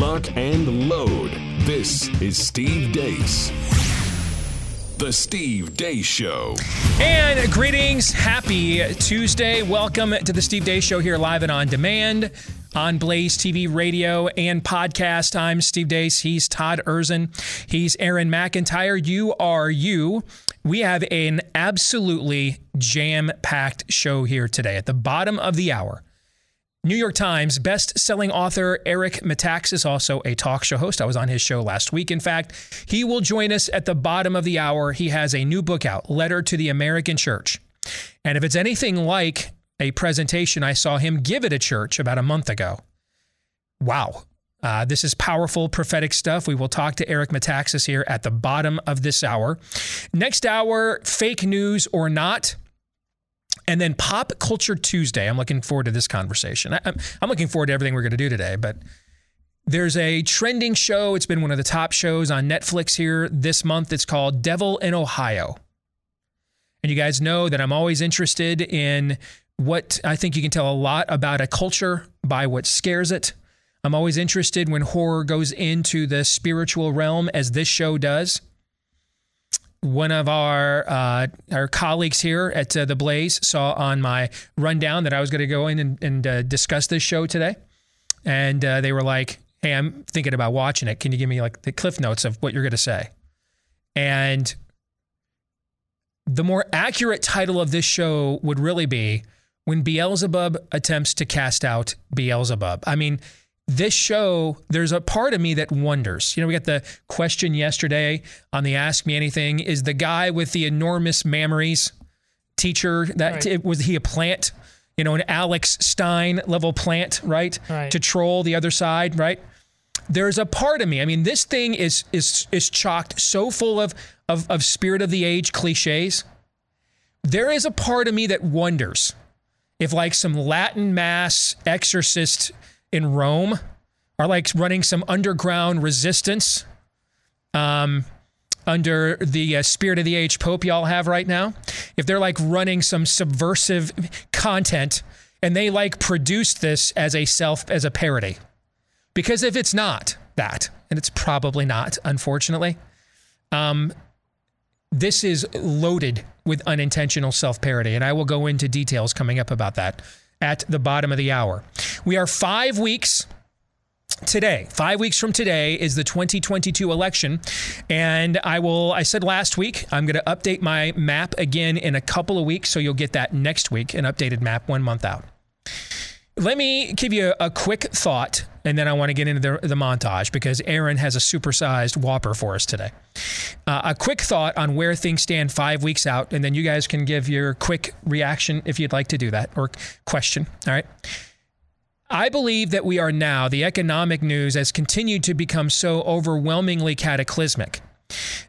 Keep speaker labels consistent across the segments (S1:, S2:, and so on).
S1: lock, and load. This is Steve Deace. The Steve Deace Show.
S2: And greetings. Happy Tuesday. Welcome to the Steve Deace Show here live and on demand on Blaze TV, radio, and podcast. I'm Steve Deace. He's Todd Erzen. He's Aaron McIntyre. You are you. We have an absolutely jam packed show here today. At the bottom of the hour, New York Times best-selling author Eric Metaxas, also a talk show host. I was on his show last week. In fact, he will join us at the bottom of the hour. He has a new book out, Letter to the American Church. And if it's anything like a presentation I saw him give at a church about a month ago, wow. Uh, this is powerful prophetic stuff. We will talk to Eric Metaxas here at the bottom of this hour. Next hour, fake news or not. And then Pop Culture Tuesday. I'm looking forward to this conversation. I, am I'm looking forward to everything we're going to do today, but there's a trending show. It's been one of the top shows on Netflix here this month. It's called Devil in Ohio. And you guys know that I'm always interested in what I think you can tell a lot about a culture by what scares it. I'm always interested when horror goes into the spiritual realm, as this show does one of our uh, our colleagues here at uh, the Blaze saw on my rundown that I was going to go in and, and uh, discuss this show today, and uh, they were like, "Hey, I'm thinking about watching it. Can you give me like the cliff notes of what you're going to say?" And the more accurate title of this show would really be when Beelzebub attempts to cast out Beelzebub. I mean this show, there's a part of me that wonders. You know, we got the question yesterday on the Ask Me Anything is the guy with the enormous mammaries teacher that right. it, was he a plant? You know, an Alex Stein level plant, right? right? To troll the other side, right? There's a part of me. I mean, this thing is is is chocked so full of of, of spirit of the age cliches. There is a part of me that wonders if like some Latin mass exorcist in Rome are like running some underground resistance um, under the uh, spirit of the age pope y'all have right now, if they're like running some subversive content and they like produce this as a self as a parody, because if it's not that, and it's probably not, unfortunately, um, this is loaded with unintentional self parody, and I will go into details coming up about that at the bottom of the hour. We are five weeks today. Five weeks from today is the 2022 election. And i will i said last week i'm going to update my map again in a couple of weeks so you'll get that next week an updated map one month out. Let me give you a, quick thought, and then I want to get into the, the montage because Aaron has a supersized Whopper for us today. Uh, a quick thought on where things stand five weeks out, and then you guys can give your quick reaction if you'd like to do that or question. All right. I believe that we are now, the economic news has continued to become so overwhelmingly cataclysmic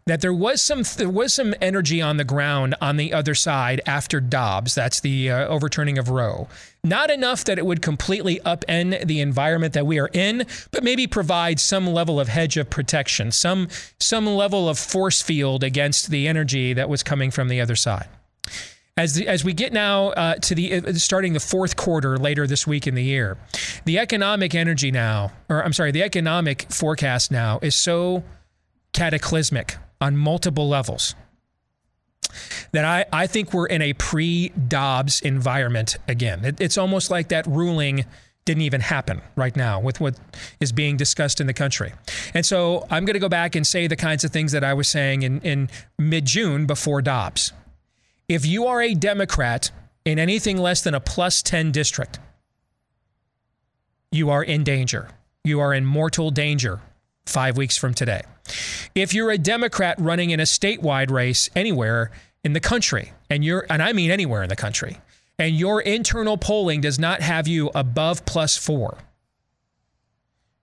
S2: that there was some there was some energy on the ground on the other side after Dobbs. That's the uh, overturning of Roe. Not enough that it would completely upend the environment that we are in, but maybe provide some level of hedge of protection, some some level of force field against the energy that was coming from the other side. As, the, as we get now uh, to the uh, starting the fourth quarter later this week in the year, the economic energy now, or I'm sorry, the economic forecast now is so cataclysmic on multiple levels that I, I think we're in a pre Dobbs environment again. It, it's almost like that ruling didn't even happen right now with what is being discussed in the country. And so I'm going to go back and say the kinds of things that I was saying in, in mid June before Dobbs. If you are a Democrat in anything less than a plus 10 district, you are in danger. You are in mortal danger five weeks from today. If you're a Democrat running in a statewide race anywhere in the country, and you're, and I mean anywhere in the country, and your internal polling does not have you above plus four,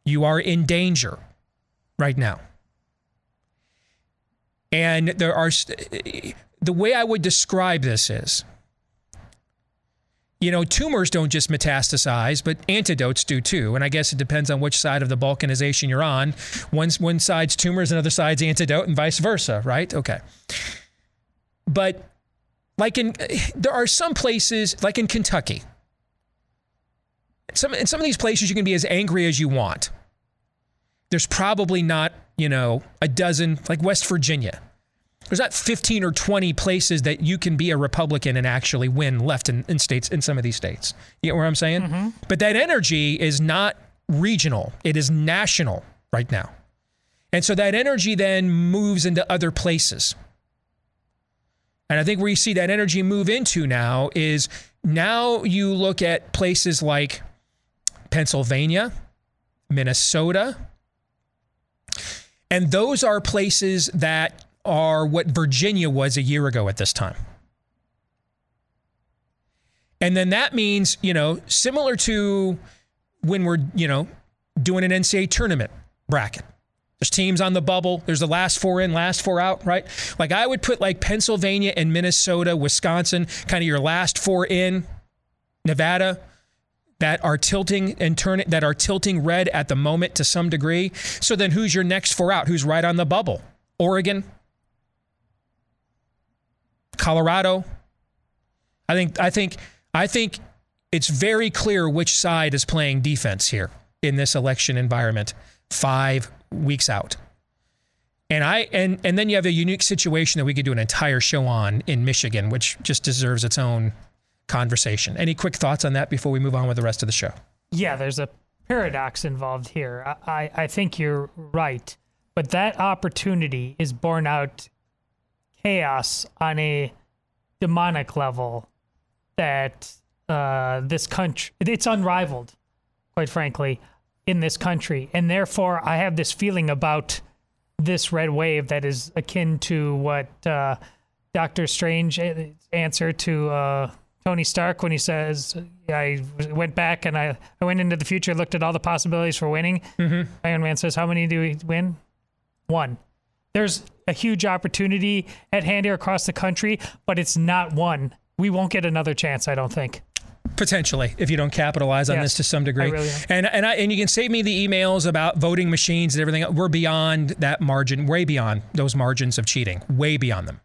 S2: you are in danger right now. And there are, the way I would describe this is, you know, tumors don't just metastasize, but antidotes do too. And I guess it depends on which side of the balkanization you're on. One, one side's tumors, another side's antidote, and vice versa, right? Okay. But like in, there are some places, like in Kentucky, some, in some of these places, you can be as angry as you want. there's probably not, you know, a dozen, like West Virginia. There's not 15 or 20 places that you can be a Republican and actually win left in, in states, in some of these states. You know what I'm saying? Mm-hmm. But that energy is not regional, it is national right now. And so that energy then moves into other places. And I think where you see that energy move into now is now you look at places like Pennsylvania, Minnesota, and those are places that are what Virginia was a year ago at this time. And then that means, you know, similar to when we're, you know, doing an NCAA tournament bracket. There's teams on the bubble. There's the last four in, last four out, right? Like I would put like Pennsylvania and Minnesota, Wisconsin, kind of your last four in, Nevada, that are tilting and turn that are tilting red at the moment to some degree. So then who's your next four out? Who's right on the bubble? Oregon, Colorado. I think I think I think it's very clear which side is playing defense here in this election environment. 5 weeks out. And I and and then you have a unique situation that we could do an entire show on in Michigan, which just deserves its own conversation. Any quick thoughts on that before we move on with the rest of the show?
S3: Yeah, there's a paradox involved here. I, I think you're right, but that opportunity is born out chaos on a demonic level that uh, this country it's unrivaled, quite frankly in this country. And therefore, I have this feeling about this red wave that is akin to what uh, Doctor Strange answer to uh, Tony Stark when he says, I went back and I, I went into the future, looked at all the possibilities for winning. Mm-hmm. Iron Man says, How many do we win? One. There's a huge opportunity at hand here across the country, but it's not one. We won't get another chance, I don't think
S2: potentially if you don't capitalize on yes, this to some degree. Really and and I, and you can save me the emails about voting machines and everything. We're beyond that margin, way beyond those margins of cheating, way beyond them.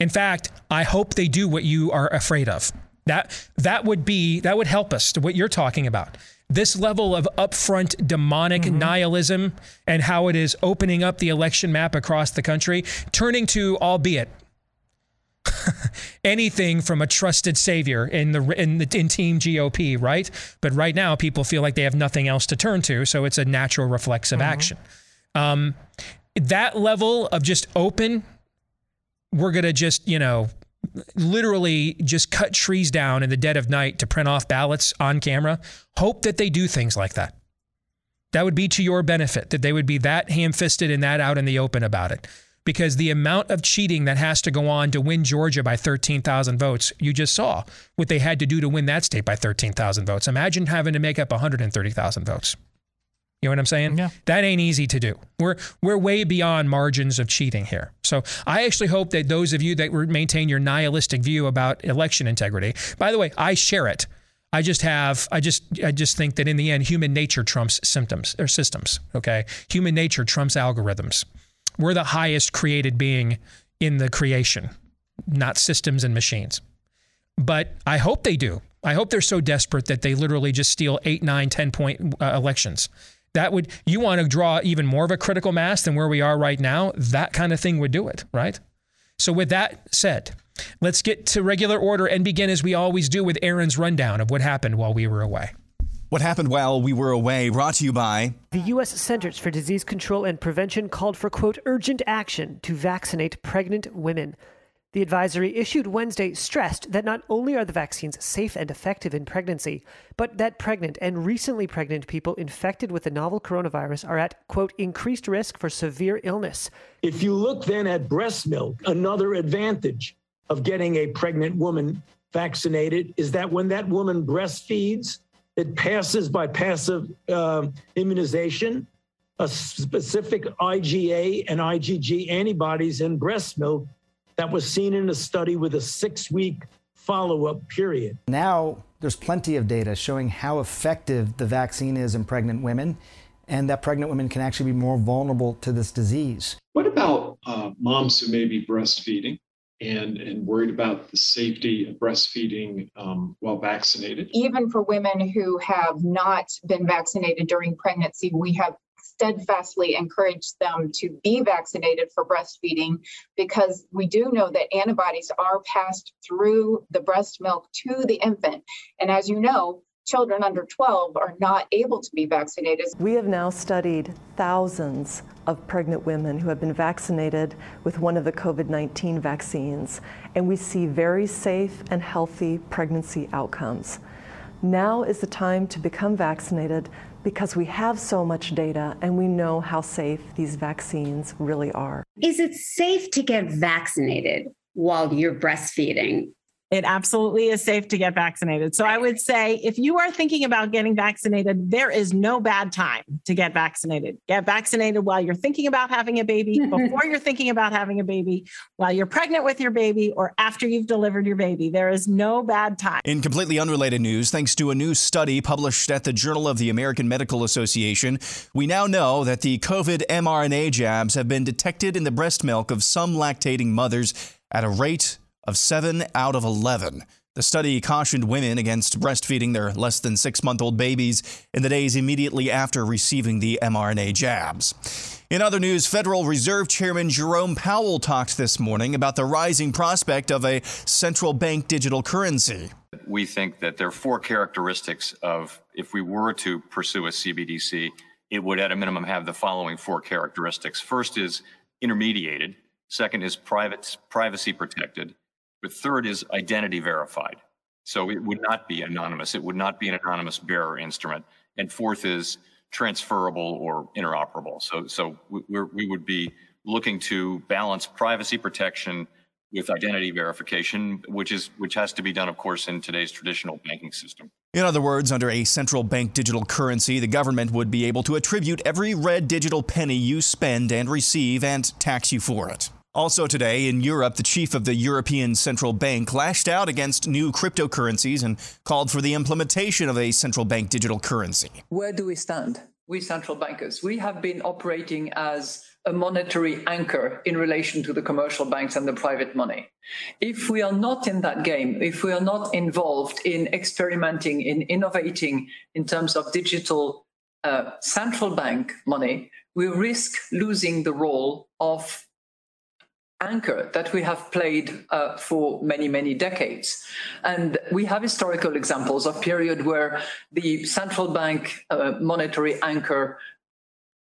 S2: In fact, I hope they do what you are afraid of. That that would be that would help us to what you're talking about. This level of upfront demonic mm-hmm. nihilism and how it is opening up the election map across the country, turning to, albeit anything from a trusted savior in the in the in team GOP, right? But right now, people feel like they have nothing else to turn to, so it's a natural reflexive mm-hmm. action. Um, that level of just open, we're gonna just you know literally just cut trees down in the dead of night to print off ballots on camera. Hope that they do things like that. That would be to your benefit, that they would be that ham fisted and that out in the open about it because the amount of cheating that has to go on to win Georgia by 13,000 votes, you just saw what they had to do to win that state by 13,000 votes. Imagine having to make up 130,000 votes. You know what I'm saying?
S3: Yeah.
S2: That ain't easy to do. We're we're way beyond margins of cheating here. So I actually hope that those of you that maintain your nihilistic view about election integrity. By the way, I share it. I just have I just I just think that in the end human nature trumps symptoms or systems, okay? Human nature trumps algorithms. We're the highest created being in the creation, not systems and machines. But I hope they do. I hope they're so desperate that they literally just steal eight, nine, 10 point uh, elections. That would, you want to draw even more of a critical mass than where we are right now. That kind of thing would do it, right? So, with that said, let's get to regular order and begin as we always do with Aaron's rundown of what happened while we were away.
S4: What happened while we were away brought to you by
S5: the U.S. Centers for Disease Control and Prevention called for, quote, urgent action to vaccinate pregnant women. The advisory issued Wednesday stressed that not only are the vaccines safe and effective in pregnancy, but that pregnant and recently pregnant people infected with the novel coronavirus are at, quote, increased risk for severe illness.
S6: If you look then at breast milk, another advantage of getting a pregnant woman vaccinated is that when that woman breastfeeds, it passes by passive uh, immunization, a specific IgA and IgG antibodies in breast milk that was seen in a study with a six week follow up period.
S7: Now, there's plenty of data showing how effective the vaccine is in pregnant women and that pregnant women can actually be more vulnerable to this disease.
S8: What about uh, moms who may be breastfeeding? and, and worried about the safety of breastfeeding um, while vaccinated.
S9: Even for women who have not been vaccinated during pregnancy, we have steadfastly encourage them to be vaccinated for breastfeeding because we do know that antibodies are passed through the breast milk to the infant. And as you know, children under 12 are not able to be vaccinated.
S10: We have now studied thousands of pregnant women who have been vaccinated with one of the COVID 19 vaccines, and we see very safe and healthy pregnancy outcomes. Now is the time to become vaccinated because we have so much data and we know how safe these vaccines really are.
S11: Is it safe to get vaccinated while you're breastfeeding?
S12: It absolutely is safe to get vaccinated. So I would say if you are thinking about getting vaccinated, there is no bad time to get vaccinated. Get vaccinated while you're thinking about having a baby, before you're thinking about having a baby, while you're pregnant with your baby, or after you've delivered your baby. There is no bad time.
S4: In completely unrelated news, thanks to a new study published at the Journal of the American Medical Association, we now know that the COVID mRNA jabs have been detected in the breast milk of some lactating mothers at a rate of 7 out of 11. The study cautioned women against breastfeeding their less than six month old babies in the days immediately after receiving the mRNA jabs. In other news, Federal Reserve Chairman Jerome Powell talked this morning about the rising prospect of a central bank digital currency.
S13: We think that there are four characteristics of if we were to pursue a CBDC, it would at a minimum have the following four characteristics. First is intermediated, second is private, privacy protected. The third is identity verified. So it would not be anonymous. It would not be an anonymous bearer instrument. And fourth is transferable or interoperable. So, so we we would be looking to balance privacy protection with identity verification, which is which has to be done, of course, in today's traditional banking system.
S4: In other words, under a central bank digital currency, the government would be able to attribute every red digital penny you spend and receive and tax you for it. Also today in Europe, the chief of the European Central Bank lashed out against new cryptocurrencies and called for the implementation of a central bank digital currency.
S14: Where do we stand? We central bankers, we have been operating as a monetary anchor in relation to the commercial banks and the private money. If we are not in that game, if we are not involved in experimenting, in innovating in terms of digital uh, central bank money, we risk losing the role of anchor that we have played uh, for many, many decades. And we have historical examples of period where the central bank uh, monetary anchor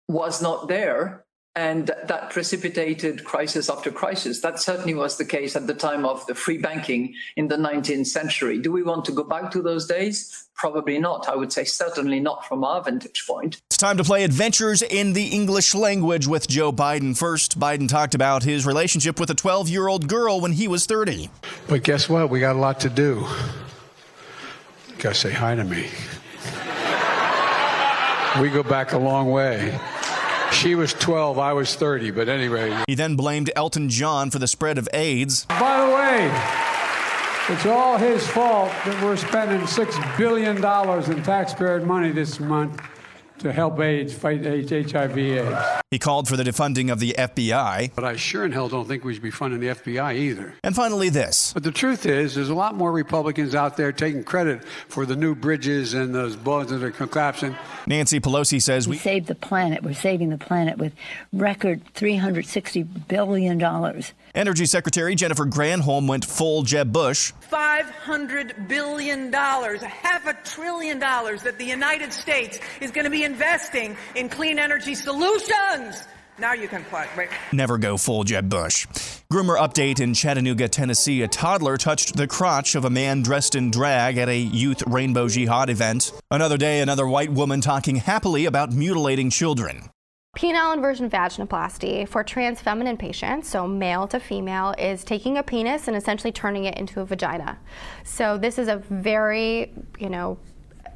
S14: was not there and that precipitated crisis after crisis. That certainly was the case at the time of the free banking in the 19th century. Do we want to go back to those days? Probably not. I would say certainly not from our vantage point.
S4: It's time to play Adventures in the English Language with Joe Biden. First, Biden talked about his relationship with a 12 year old girl when he was 30.
S15: But guess what? We got a lot to do. You gotta say hi to me. we go back a long way. She was 12, I was 30, but anyway.
S4: He then blamed Elton John for the spread of AIDS.
S16: By the way, it's all his fault that we're spending $6 billion in taxpayer money this month to help AIDS fight HIV AIDS.
S4: He called for the defunding of the FBI.
S15: But I sure in hell don't think we should be funding the FBI either.
S4: And finally, this.
S15: But the truth is, there's a lot more Republicans out there taking credit for the new bridges and those buildings that are collapsing.
S4: Nancy Pelosi says
S17: we, we saved the planet. We're saving the planet with record $360 billion.
S4: Energy Secretary Jennifer Granholm went full Jeb Bush.
S18: $500 billion, half a trillion dollars that the United States is going to be investing in clean energy solutions. Now you can play. Right.
S4: Never go full Jeb Bush. Groomer update in Chattanooga, Tennessee. A toddler touched the crotch of a man dressed in drag at a youth Rainbow Jihad event. Another day, another white woman talking happily about mutilating children.
S19: Penile inversion vaginoplasty for trans feminine patients, so male to female, is taking a penis and essentially turning it into a vagina. So this is a very, you know,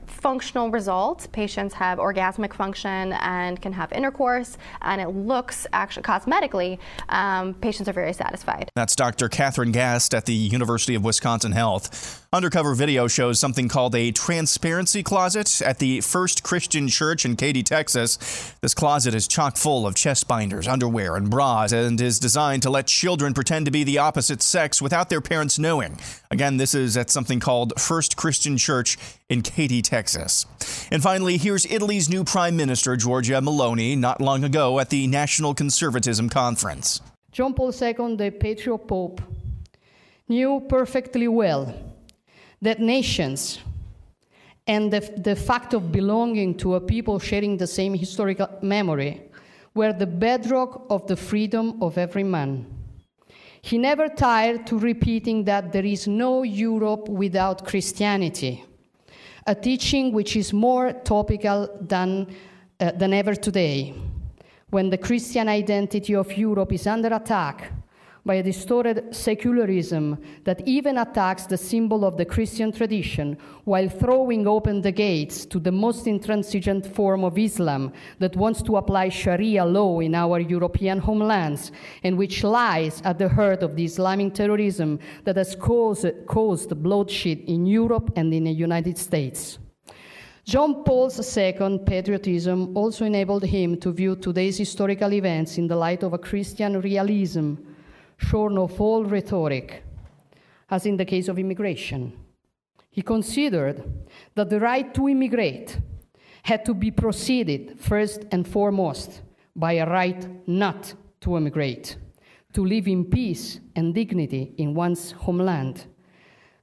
S19: functional results. Patients have orgasmic function and can have intercourse, and it looks actually cosmetically, um, patients are very satisfied.
S4: That's Dr. Catherine Gast at the University of Wisconsin Health. Undercover video shows something called a transparency closet at the First Christian Church in Katy, Texas. This closet is chock full of chest binders, underwear, and bras and is designed to let children pretend to be the opposite sex without their parents knowing. Again, this is at something called First Christian Church in Katy, Texas. And finally, here's Italy's new Prime Minister, Giorgia Meloni, not long ago at the National Conservatism Conference.
S20: John Paul II, the Patriot Pope, knew perfectly well that nations and the, the fact of belonging to a people sharing the same historical memory were the bedrock of the freedom of every man. He never tired to repeating that there is no Europe without Christianity, a teaching which is more topical than, uh, than ever today, when the Christian identity of Europe is under attack by a distorted secularism that even attacks the symbol of the Christian tradition while throwing open the gates to the most intransigent form of Islam that wants to apply Sharia law in our European homelands and which lies at the heart of the Islamic terrorism that has caused, caused bloodshed in Europe and in the United States. John Paul's second patriotism also enabled him to view today's historical events in the light of a Christian realism shorn of all rhetoric, as in the case of immigration. He considered that the right to immigrate had to be preceded first and foremost by a right not to immigrate, to live in peace and dignity in one's homeland.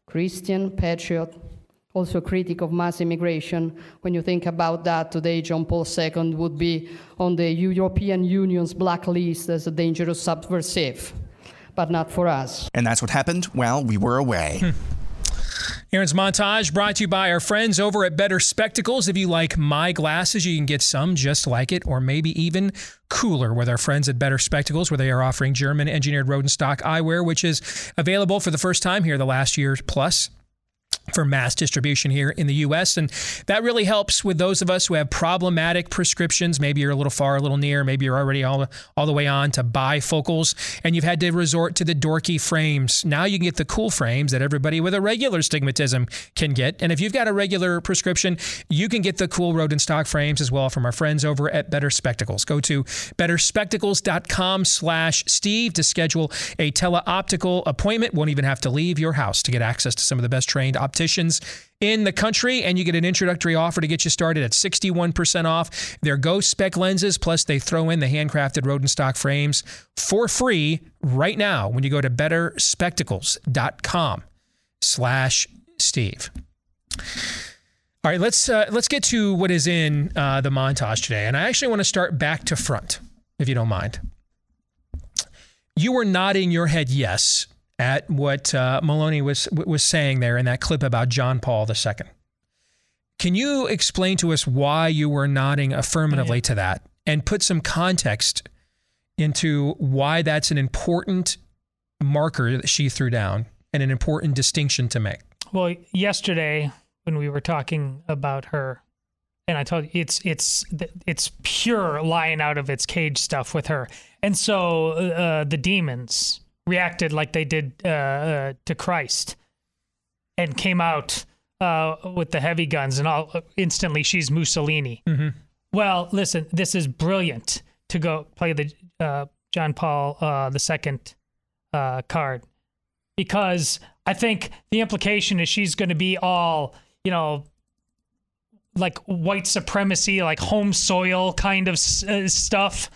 S20: Christian patriot, also a critic of mass immigration. When you think about that, today John Paul II would be on the European Union's blacklist as a dangerous subversive but not for us.
S4: And that's what happened while we were away. Hmm.
S2: Aaron's montage brought to you by our friends over at Better Spectacles. If you like my glasses, you can get some just like it, or maybe even cooler with our friends at Better Spectacles, where they are offering German engineered Rodenstock eyewear, which is available for the first time here the last year plus for mass distribution here in the US. And that really helps with those of us who have problematic prescriptions. Maybe you're a little far, a little near, maybe you're already all, all the way on to bifocals and you've had to resort to the dorky frames. Now you can get the cool frames that everybody with a regular stigmatism can get. And if you've got a regular prescription, you can get the cool Rodenstock frames as well from our friends over at Better Spectacles. Go to betterspectacles.com slash Steve to schedule a teleoptical appointment. Won't even have to leave your house to get access to some of the best trained opticians in the country, and you get an introductory offer to get you started at 61% off their Go Spec lenses. Plus, they throw in the handcrafted Rodenstock frames for free right now when you go to betterspectacles.com slash Steve. All right, let's uh, let's get to what is in uh, the montage today, and I actually want to start back to front, if you don't mind. You were nodding your head yes at what uh, Meloni was was saying there in that clip about John Paul II. Can you explain to us why you were nodding affirmatively yeah. to that and put some context into why that's an important marker that she threw down and an important distinction to make?
S3: Well, yesterday when we were talking about her, and I told you it's it's it's pure lying out of its cage stuff with her, and so uh, the demons reacted like they did uh, uh, to Christ and came out uh, with the heavy guns and all instantly she's Mussolini.
S2: Mm-hmm.
S3: Well, listen, this is brilliant to go play the uh, John Paul uh, the second uh, card because I think the implication is she's going to be all you know like white supremacy, like home soil kind of stuff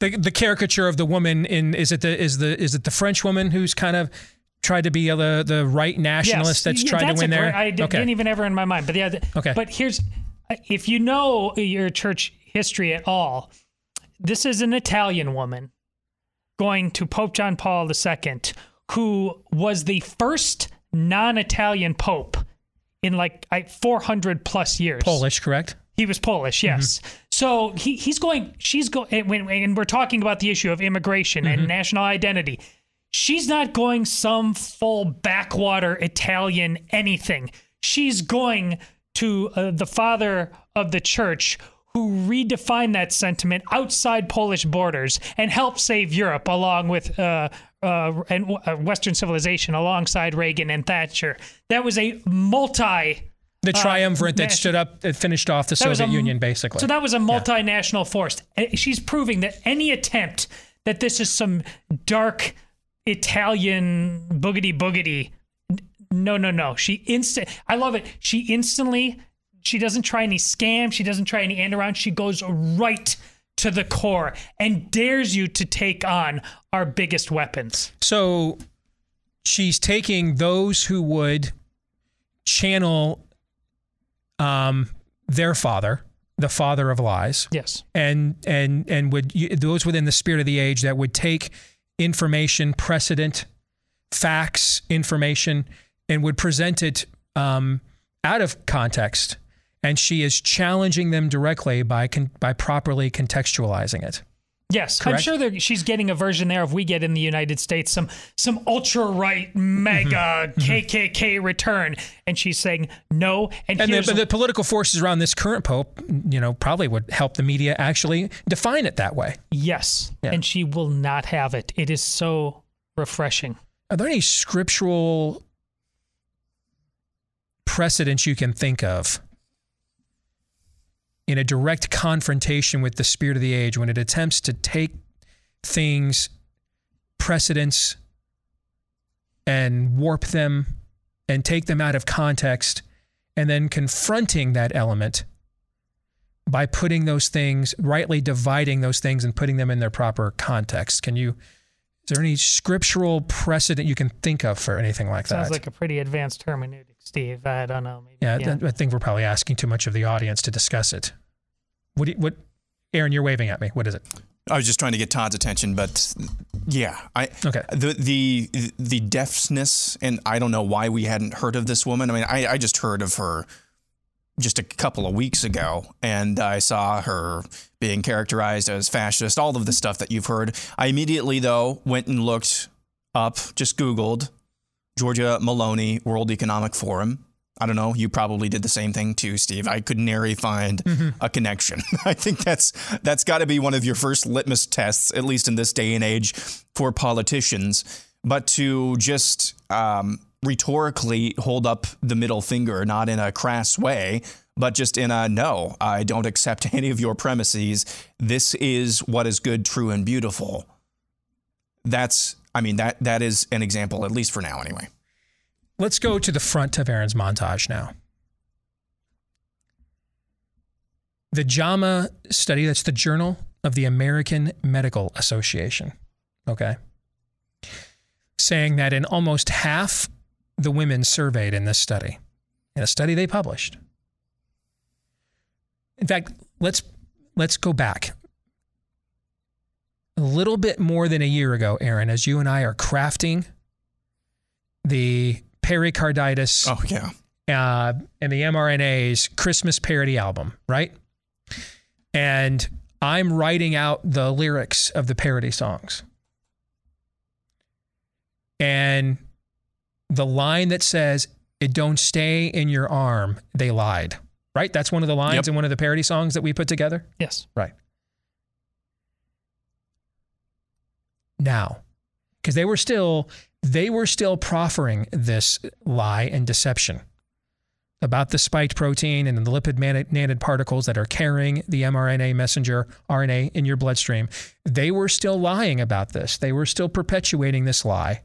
S2: the the caricature of the woman in is it the is the is it the French woman who's kind of tried to be a, the the right nationalist yes. that's yeah, trying
S3: that's
S2: to win there.
S3: I didn't even ever in my mind, but yeah.
S2: Okay.
S3: But here's if you know your church history at all, this is an Italian woman going to Pope John Paul II, who was the first non-Italian pope in like 400 plus years.
S2: Polish, correct?
S3: He was Polish, yes. Mm-hmm. So he, he's going, she's going, and, and we're talking about the issue of immigration mm-hmm. and national identity. She's not going some full backwater Italian anything. She's going to uh, the father of the church who redefined that sentiment outside Polish borders and helped save Europe along with uh, uh, and uh, Western civilization alongside Reagan and Thatcher. That was a multi.
S2: The
S3: uh,
S2: triumvirate that stood up, that finished off the Soviet
S3: a-
S2: Union, basically.
S3: So that was a multinational force. She's proving that any attempt that this is some dark Italian boogity boogity. No, no, no. She instant. I love it. She instantly. She doesn't try any scam. She doesn't try any end around. She goes right to the core and dares you to take on our biggest weapons.
S2: So she's taking those who would channel um, their father, the father of lies.
S3: Yes.
S2: And and and would those within the spirit of the age that would take information, precedent, facts, information, and would present it um, out of context. And she is challenging them directly by con- by properly contextualizing it.
S3: Yes,
S2: Correct?
S3: I'm sure that she's getting a version there of we get in the United States some some ultra right mm-hmm. mega mm-hmm. KKK return, and she's saying no. And,
S2: And the, but the political forces around this current pope, you know, probably would help the media actually define it that way.
S3: yes,
S2: Yeah.
S3: and she will not have it. It is so refreshing.
S2: Are there any scriptural precedents you can think of in a direct confrontation with the spirit of the age when it attempts to take things, precedents, and warp them and take them out of context and then confronting that element by putting those things, rightly dividing those things and putting them in their proper context? Can you? Is there any scriptural precedent you can think of for anything like
S3: Sounds
S2: that?
S3: Sounds like a pretty advanced hermeneutic, Steve. I don't know. Maybe,
S2: yeah, th- I think we're probably asking too much of the audience to discuss it. What? You, what? Aaron, you're waving at me. What is it?
S4: I was just trying to get Todd's attention, but yeah, I
S2: okay.
S4: The the the deafness, and I don't know why we hadn't heard of this woman. I mean, I, I just heard of her just a couple of weeks ago, and I saw her being characterized as fascist. All of the stuff that you've heard. I immediately though went and looked up, just Googled Giorgia Meloni World Economic Forum. I don't know. You probably did the same thing too, Steve. I could nary find a connection. I think that's that's got to be one of your first litmus tests, at least in this day and age, for politicians. But to just um, rhetorically hold up the middle finger, not in a crass way, but just in a no, I don't accept any of your premises. This is what is good, true, and beautiful. That's, I mean, that that is an example, at least for now, anyway.
S2: Let's go to the front of Aaron's montage now. The JAMA study, that's the Journal of the American Medical Association, okay, saying that in almost half the women surveyed in this study, in a study they published. In fact, let's let's go back a little bit more than a year ago, Aaron, as you and I are crafting the pericarditis.
S4: Oh yeah.
S2: Uh, and the mrna's christmas parody album right? And i'm writing out the lyrics of the parody songs. And the line that says it don't stay in your arm they lied right? That's one of the lines
S3: Yep.
S2: in one of the parody songs that we put together?
S3: Yes.
S2: right. Now because they were still they were still proffering this lie and deception about the spiked protein and the lipid nanoparticles that are carrying the mRNA messenger RNA in your bloodstream. They were still lying about this. They were still perpetuating this lie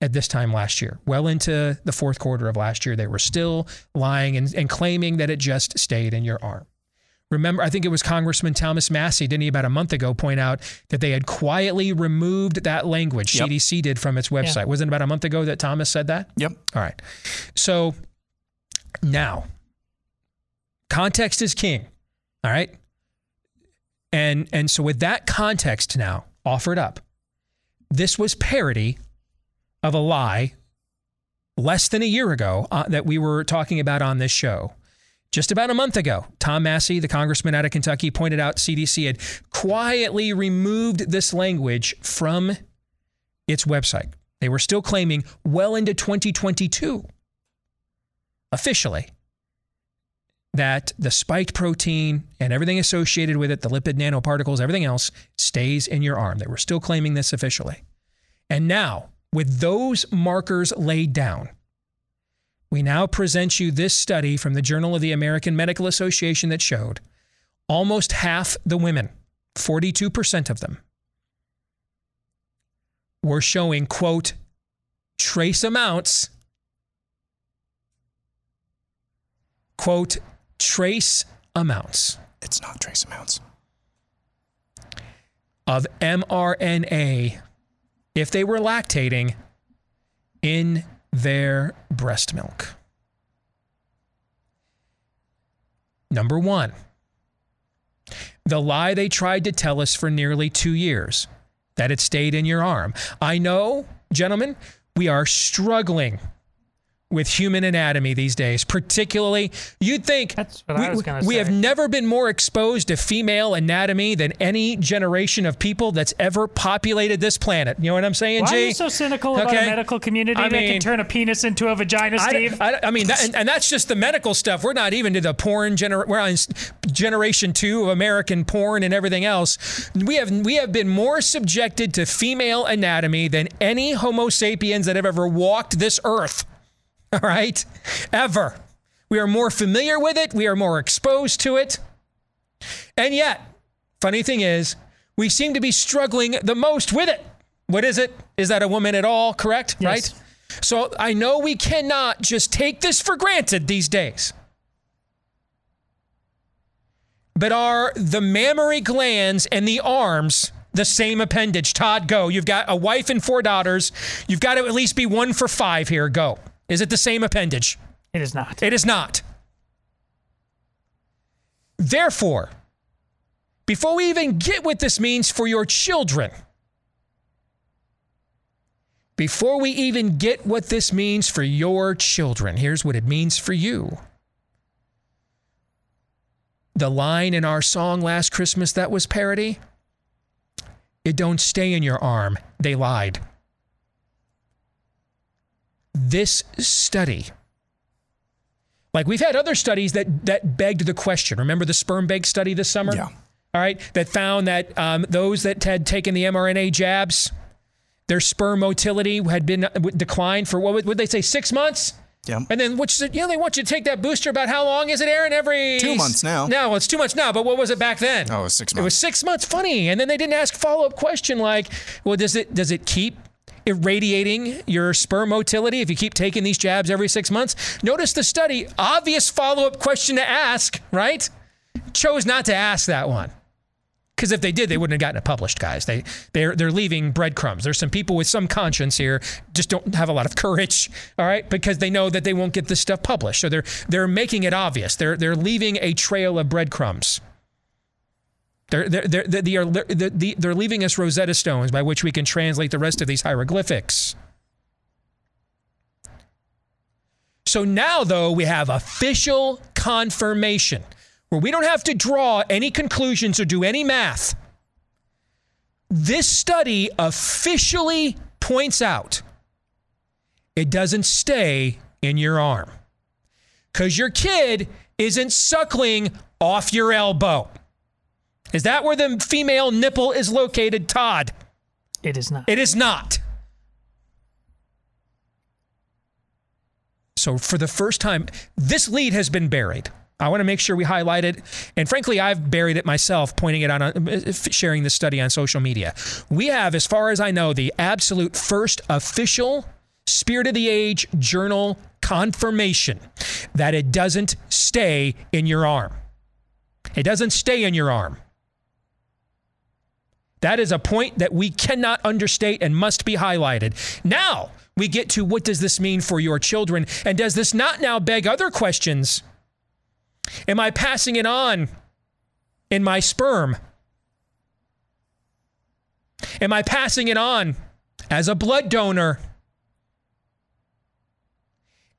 S2: at this time last year. Well into the fourth quarter of last year, they were still lying and, and claiming that it just stayed in your arm. Remember, I think it was Congressman Thomas Massie, didn't he, about a month ago, point out that they had quietly removed that language
S4: Yep.
S2: CDC did from its website.
S4: Yeah.
S2: Wasn't it about a month ago that Thomas said that?
S4: Yep.
S2: All right. So now, context is king. All right. And and so with that context now offered up, this was parody of a lie less than a year ago uh, that we were talking about on this show. Just about a month ago, Tom Massie, the congressman out of Kentucky, pointed out CDC had quietly removed this language from its website. They were still claiming well into 2022, officially, that the spiked protein and everything associated with it, the lipid nanoparticles, everything else, stays in your arm. They were still claiming this officially. And now, with those markers laid down, we now present you this study from the Journal of the American Medical Association that showed almost half the women, 42% of them, were showing, quote, trace amounts, quote, trace amounts.
S4: It's not trace amounts.
S2: Of mRNA if they were lactating in their breast milk. Number one, the lie they tried to tell us for nearly two years that it stayed in your arm. I know, gentlemen, we are struggling with human anatomy these days, particularly you'd think
S3: what I was gonna
S2: we
S3: say.
S2: have never been more exposed to female anatomy than any generation of people that's ever populated this planet. You know what I'm saying,
S3: Why
S2: G?
S3: are you so cynical about a
S2: Okay.
S3: medical community
S2: I
S3: that can turn a penis into a vagina,
S2: I-
S3: Steve?
S2: I, I mean, that, and, and that's just the medical stuff. We're not even to the porn gener. We're on generation two of American porn and everything else. We have we have been more subjected to female anatomy than any Homo sapiens that have ever walked this earth. All right, ever. We are more familiar with it. We are more exposed to it. And yet, funny thing is, we seem to be struggling the most with it. What is it? Is that a woman at all? Correct?
S3: Yes.
S2: Right? So I know we cannot just take this for granted these days. But are the mammary glands and the arms the same appendage? Todd, go. You've got a wife and four daughters. You've got to at least be one for five here. Go. Is it the same appendage?
S3: It is not.
S2: It is not. Therefore, before we even get what this means for your children, before we even get what this means for your children, here's what it means for you. The line in our song last Christmas that was parody it don't stay in your arm. They lied. This study, like we've had other studies that that begged the question. Remember the sperm bank study this summer?
S4: Yeah.
S2: All right, that found that um, those that had taken the mRNA jabs, their sperm motility had been uh, declined for what would, would they say six months?
S4: Yeah.
S2: And then, which you know, they want you to take that booster. About how long is it, Aaron? Every
S4: Two months now.
S2: No, well, it's two months now. But what was it back then?
S4: Oh, it was six months.
S2: It was six months. Funny. And then they didn't ask follow up question like, well, does it does it keep irradiating your sperm motility if you keep taking these jabs every six months? Notice the study. Obvious follow up question to ask, right? Chose not to ask that one. Because if they did, they wouldn't have gotten it published, guys. They they're they're leaving breadcrumbs. There's some people with some conscience here, just don't have a lot of courage, all right, because they know that they won't get this stuff published. So they're they're making it obvious. They're they're leaving a trail of breadcrumbs. They're they're they're, they are, they're, they're leaving us Rosetta Stones by which we can translate the rest of these hieroglyphics. So now, though, we have official confirmation where we don't have to draw any conclusions or do any math. This study officially points out it doesn't stay in your arm because your kid isn't suckling off your elbow. Is that where the female nipple is located, Todd?
S3: It is not.
S2: It is not. So, for the first time, this lead has been buried. I want to make sure we highlight it. And frankly, I've buried it myself, pointing it out, on, uh, sharing this study on social media. We have, as far as I know, the absolute first official Spirit of the Age journal confirmation that it doesn't stay in your arm. It doesn't stay in your arm. That is a point that we cannot understate and must be highlighted. Now, we get to what does this mean for your children? And does this not now beg other questions? Am I passing it on in my sperm? Am I passing it on as a blood donor?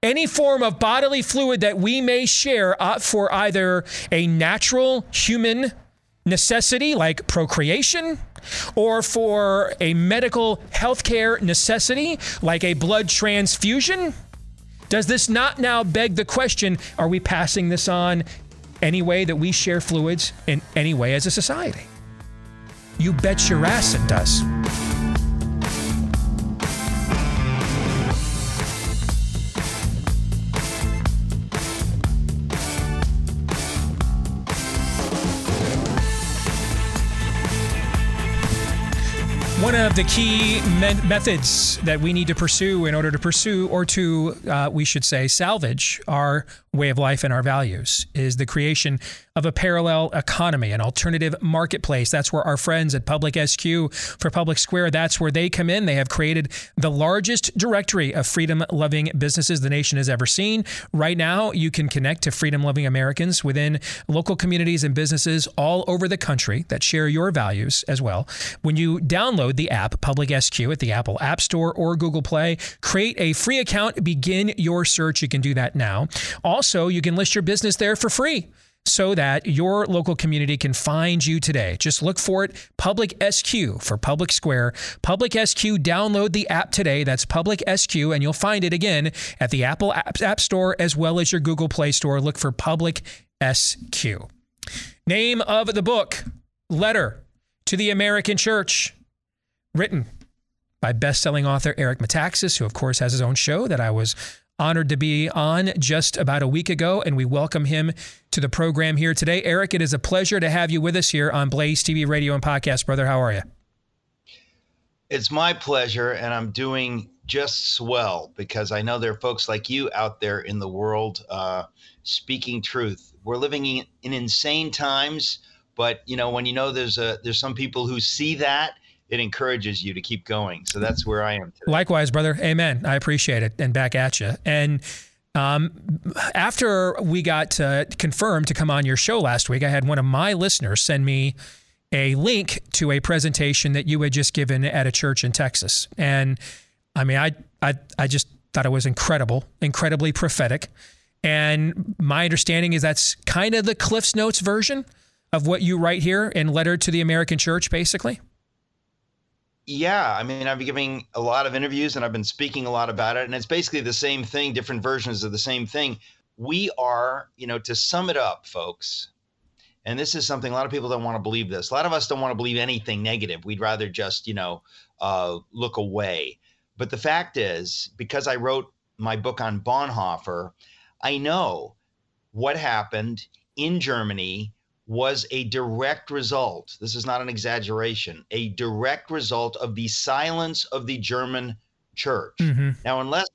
S2: Any form of bodily fluid that we may share for either a natural human necessity like procreation or for a medical healthcare necessity like a blood transfusion? Does this not now beg the question are we passing this on any way that we share fluids in any way as a society? You bet your ass it does. One of the key me- methods that we need to pursue in order to pursue, or to, uh, we should say, salvage our way of life and our values is the creation of a parallel economy, an alternative marketplace. That's where our friends at Public SQ for Public Square, that's where they come in. They have created the largest directory of freedom loving businesses the nation has ever seen. Right now, you can connect to freedom loving Americans within local communities and businesses all over the country that share your values as well. When you download the app Public SQ at the Apple App Store or Google Play, create a free account, begin your search. You can do that now. Also, you can list your business there for free so that your local community can find you today. Just look for it, Public SQ for Public Square. Public SQ, download the app today. That's Public SQ, and you'll find it again at the Apple App, App Store as well as your Google Play Store. Look for Public SQ. Name of the book Letter to the American Church, written by best-selling author Eric Metaxas, who of course has his own show that I was honored to be on just about a week ago, and we welcome him to the program here today. Eric, it is a pleasure to have you with us here on Blaze TV, radio, and podcast. Brother, how are you?
S21: It's my pleasure, and I'm doing just swell because I know there are folks like you out there in the world uh, speaking truth. We're living in, in insane times, but you know when you know there's a there's some people who see that it encourages you to keep going. So that's where I am today.
S2: Likewise, brother. Amen. I appreciate it. And back at you. And um, after we got uh, confirmed to come on your show last week, I had one of my listeners send me a link to a presentation that you had just given at a church in Texas. And I mean, I, I, I just thought it was incredible, incredibly prophetic. And my understanding is that's kind of the Cliff's Notes version of what you write here in Letter to the American Church, basically.
S21: Yeah, I mean, I've been giving a lot of interviews and I've been speaking a lot about it, and it's basically the same thing, different versions of the same thing. We are, you know, to sum it up, folks, and this is something a lot of people don't want to believe this. A lot of us don't want to believe anything negative. We'd rather just, you know, uh, look away. But the fact is, because I wrote my book on Bonhoeffer, I know what happened in Germany was a direct result, this is not an exaggeration, a direct result of the silence of the German church. Mm-hmm. Now, unless,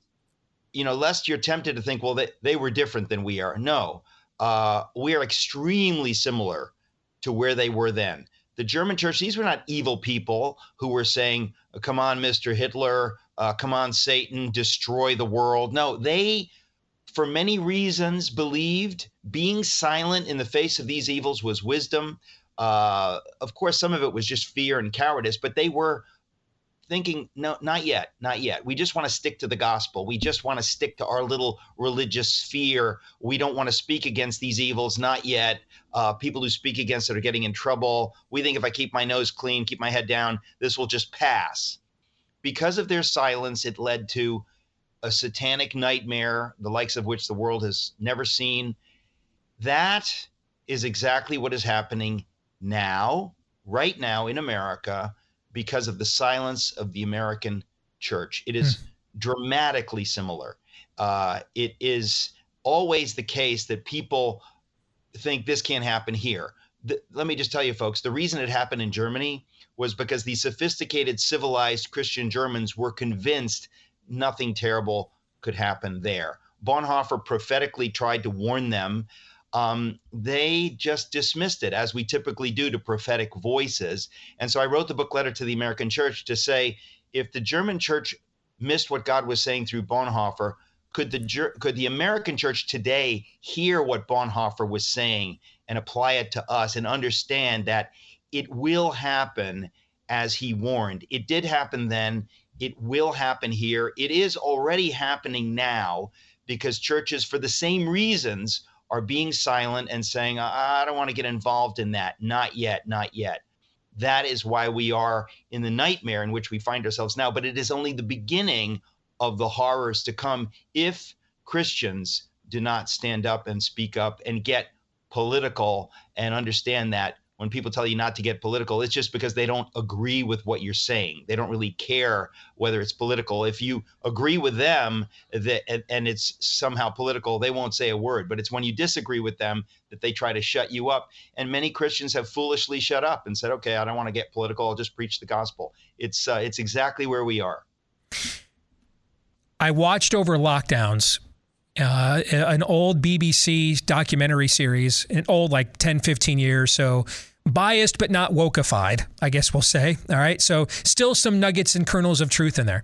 S21: you know, lest you're tempted to think, well, they, they were different than we are. No, uh, we are extremely similar to where they were then. The German church, these were not evil people who were saying, come on, Mr. Hitler, uh, come on, Satan, destroy the world. No, they for many reasons, believed being silent in the face of these evils was wisdom. Uh, of course, some of it was just fear and cowardice, but they were thinking, no, not yet, not yet. We just want to stick to the gospel. We just want to stick to our little religious sphere. We don't want to speak against these evils, not yet. Uh, people who speak against it are getting in trouble. We think if I keep my nose clean, keep my head down, this will just pass. Because of their silence, it led to a satanic nightmare, the likes of which the world has never seen. That is exactly what is happening now, right now in America, because of the silence of the American church. It is mm. dramatically similar. Uh, it is always the case that people think this can't happen here. The, let me just tell you, folks, the reason it happened in Germany was because the sophisticated, civilized Christian Germans were convinced nothing terrible could happen there. Bonhoeffer prophetically tried to warn them. Um, they just dismissed it, as we typically do to prophetic voices. And so I wrote the book Letter to the American Church to say if the German church missed what God was saying through Bonhoeffer, could the could the American church today hear what Bonhoeffer was saying and apply it to us and understand that it will happen as he warned. It did happen then. It will happen here. It is already happening now because churches, for the same reasons, are being silent and saying, I, don't want to get involved in that. Not yet, not yet. That is why we are in the nightmare in which we find ourselves now. But it is only the beginning of the horrors to come if Christians do not stand up and speak up and get political and understand that when people tell you not to get political, it's just because they don't agree with what you're saying. They don't really care whether it's political. If you agree with them that and, and it's somehow political, they won't say a word. But it's when you disagree with them that they try to shut you up. And many Christians have foolishly shut up and said, "Okay, I don't want to get political. I'll just preach the gospel." It's uh, it's exactly where we are.
S2: I watched over lockdowns uh, an old BBC documentary series, an old like 10, 15 years. So biased but not wokeified, I guess we'll say. All right. So still some nuggets and kernels of truth in there.